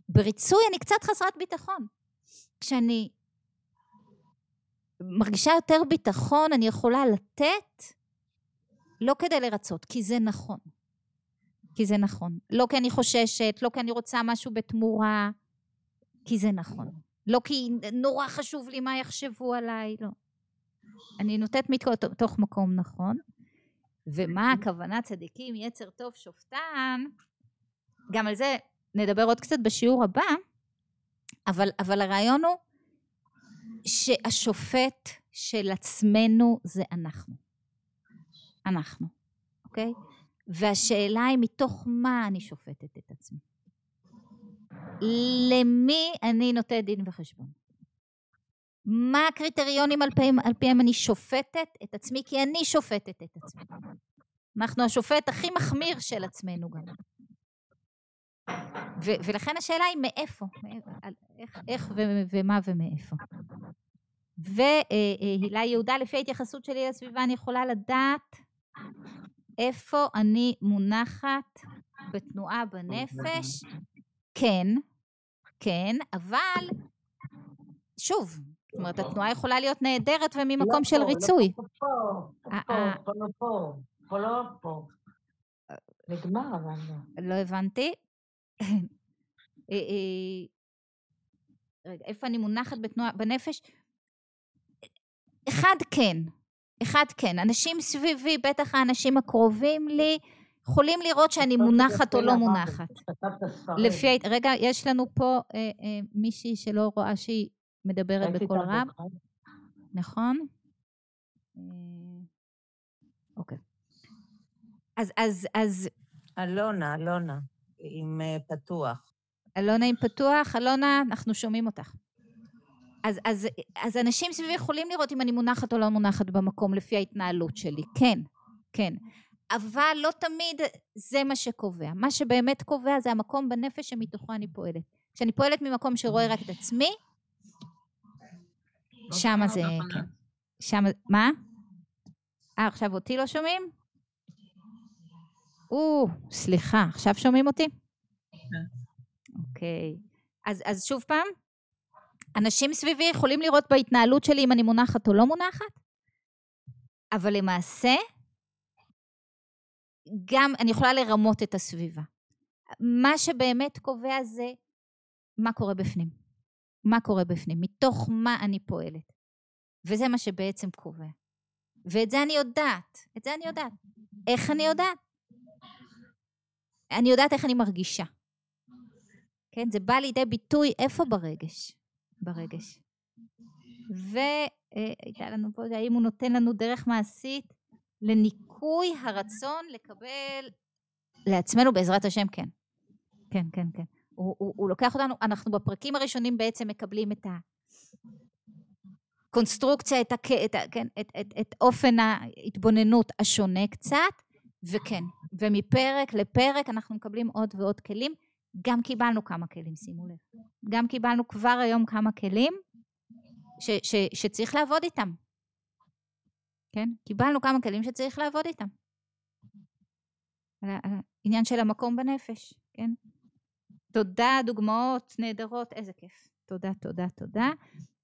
בריצוי אני קצת חסרת ביטחון. כשאני מרגישה יותר ביטחון, אני יכולה לתת לא כדי לרצות, כי זה נכון. כי זה נכון. לא כי אני חוששת, לא כי אני רוצה משהו בתמורה, כי זה נכון. לא כי נורא חשוב לי מה יחשבו עליי, לא. אני נותנת מתוך מקום נכון. ומה הכוונה צדיקים, יצר טוב שופטן, גם על זה נדבר עוד קצת בשיעור הבא, אבל, אבל הרעיון הוא שהשופט של עצמנו זה אנחנו. אנחנו, אוקיי? והשאלה היא מתוך מה אני שופטת את עצמי. למי אני נותנת דין וחשבון? מה הקריטריונים על פיהם, על פיהם אני שופטת את עצמי? כי אני שופטת את עצמי. אנחנו השופט הכי מחמיר של עצמנו גם. ו- ולכן השאלה היא מאיפה, איך, איך ו- ומה ומאיפה. והילה אה, יהודה, לפי ההתייחסות שלי לסביבה, אני יכולה לדעת איפה אני מונחת בתנועה בנפש. כן, כן, אבל שוב, זאת אומרת, התנועה יכולה להיות נהדרת וממקום של פה, ריצוי. לא פה, פה, פה, פה, לא פה, פה, לא פה. נגמר, אבל לא. לא הבנתי. אה, אה, רגע, איפה אני מונחת בתנועה, בנפש? אחד כן, אחד כן. אנשים סביבי, בטח האנשים הקרובים לי, יכולים לראות שאני מונחת או לא מונחת. לפי, רגע, יש לנו פה אה, אה, מישהי שלא רואה שהיא מדברת בקול רם. נכון? אה, אוקיי. אז, אז, אז... אלונה, אלונה, עם uh, פתוח. אלונה עם פתוח, אלונה, אנחנו שומעים אותך. אז, אז, אז אנשים סביבי יכולים לראות אם אני מונחת או לא מונחת במקום לפי ההתנהלות שלי, כן, כן. אבל לא תמיד זה מה שקובע. מה שבאמת קובע זה המקום בנפש שמתוכו אני פועלת. כשאני פועלת ממקום שרואה רק את עצמי, לא שם שומעת זה, כן. שם, מה? אה, עכשיו אותי לא שומעים? או, סליחה, עכשיו שומעים אותי? אוקיי. אז, אז שוב פעם, אנשים סביבי יכולים לראות בהתנהלות שלי אם אני מונחת או לא מונחת, אבל למעשה, גם אני יכולה לרמות את הסביבה. מה שבאמת קובע זה מה קורה בפנים. מה קורה בפנים, מתוך מה אני פועלת. וזה מה שבעצם קובע. ואת זה אני יודעת, את זה אני יודעת. איך אני יודעת? אני יודעת איך אני מרגישה. כן, זה בא לידי ביטוי איפה ברגש? ברגש. והייתה לנו פה, האם הוא נותן לנו דרך מעשית לניקוי הרצון לקבל לעצמנו בעזרת השם, כן. כן, כן, כן. הוא, הוא, הוא לוקח אותנו, אנחנו בפרקים הראשונים בעצם מקבלים את הקונסטרוקציה, את, הק, את, כן, את, את, את אופן ההתבוננות השונה קצת, וכן, ומפרק לפרק אנחנו מקבלים עוד ועוד כלים. גם קיבלנו כמה כלים, שימו לב. גם קיבלנו כבר היום כמה כלים ש, ש, שצריך לעבוד איתם. כן? קיבלנו כמה כלים שצריך לעבוד איתם. על העניין של המקום בנפש, כן? תודה, דוגמאות נהדרות, איזה כיף. תודה, תודה, תודה.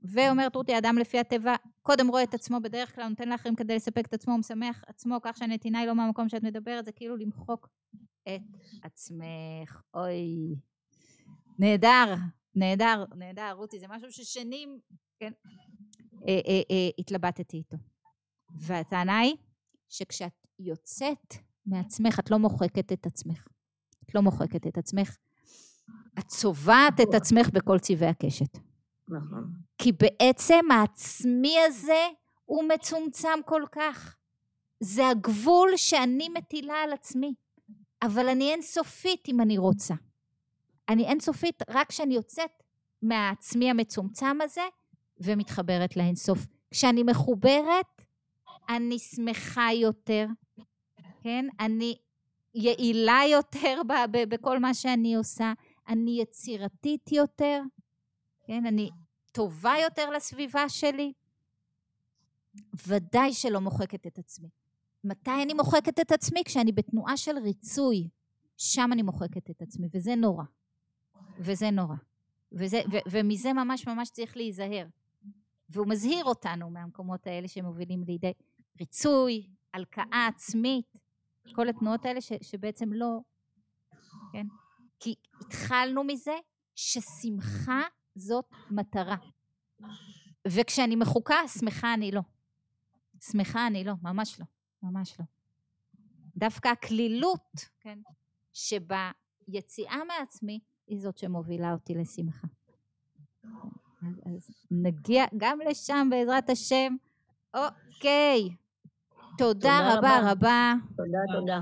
ואומרת רותי, האדם לפי הטבע קודם רואה את עצמו בדרך כלל, נותן לאחרים כדי לספק את עצמו, הוא משמח עצמו, כך שהנתינה היא לא מהמקום שאת מדברת, זה כאילו למחוק את עצמך. אוי. נהדר, נהדר, נהדר, רותי, זה משהו ששנים, כן, אה, אה, אה, התלבטתי איתו. והטענה היא שכשאת יוצאת מעצמך, את לא מוחקת את עצמך. את לא מוחקת את עצמך. את צובעת את עצמך בכל צבעי הקשת. נכון. כי בעצם העצמי הזה הוא מצומצם כל כך. זה הגבול שאני מטילה על עצמי. אבל אני אינסופית אם אני רוצה. אני אינסופית רק כשאני יוצאת מהעצמי המצומצם הזה ומתחברת לאינסוף. כשאני מחוברת, אני שמחה יותר, כן? אני יעילה יותר בכל מה שאני עושה, אני יצירתית יותר, כן? אני טובה יותר לסביבה שלי. ודאי שלא מוחקת את עצמי. מתי אני מוחקת את עצמי? כשאני בתנועה של ריצוי. שם אני מוחקת את עצמי, וזה נורא. וזה נורא. וזה, ו, ומזה ממש ממש צריך להיזהר. והוא מזהיר אותנו מהמקומות האלה שמובילים לידי ריצוי, הלקאה עצמית, כל התנועות האלה ש, שבעצם לא, כן? כי התחלנו מזה ששמחה זאת מטרה. וכשאני מחוקה, שמחה אני לא. שמחה אני לא, ממש לא, ממש לא. דווקא הקלילות, כן, שביציאה מעצמי, היא זאת שמובילה אותי לשמחה. אז, אז נגיע גם לשם בעזרת השם. אוקיי. תודה תודה רבה רבה. רבה. תודה, תודה.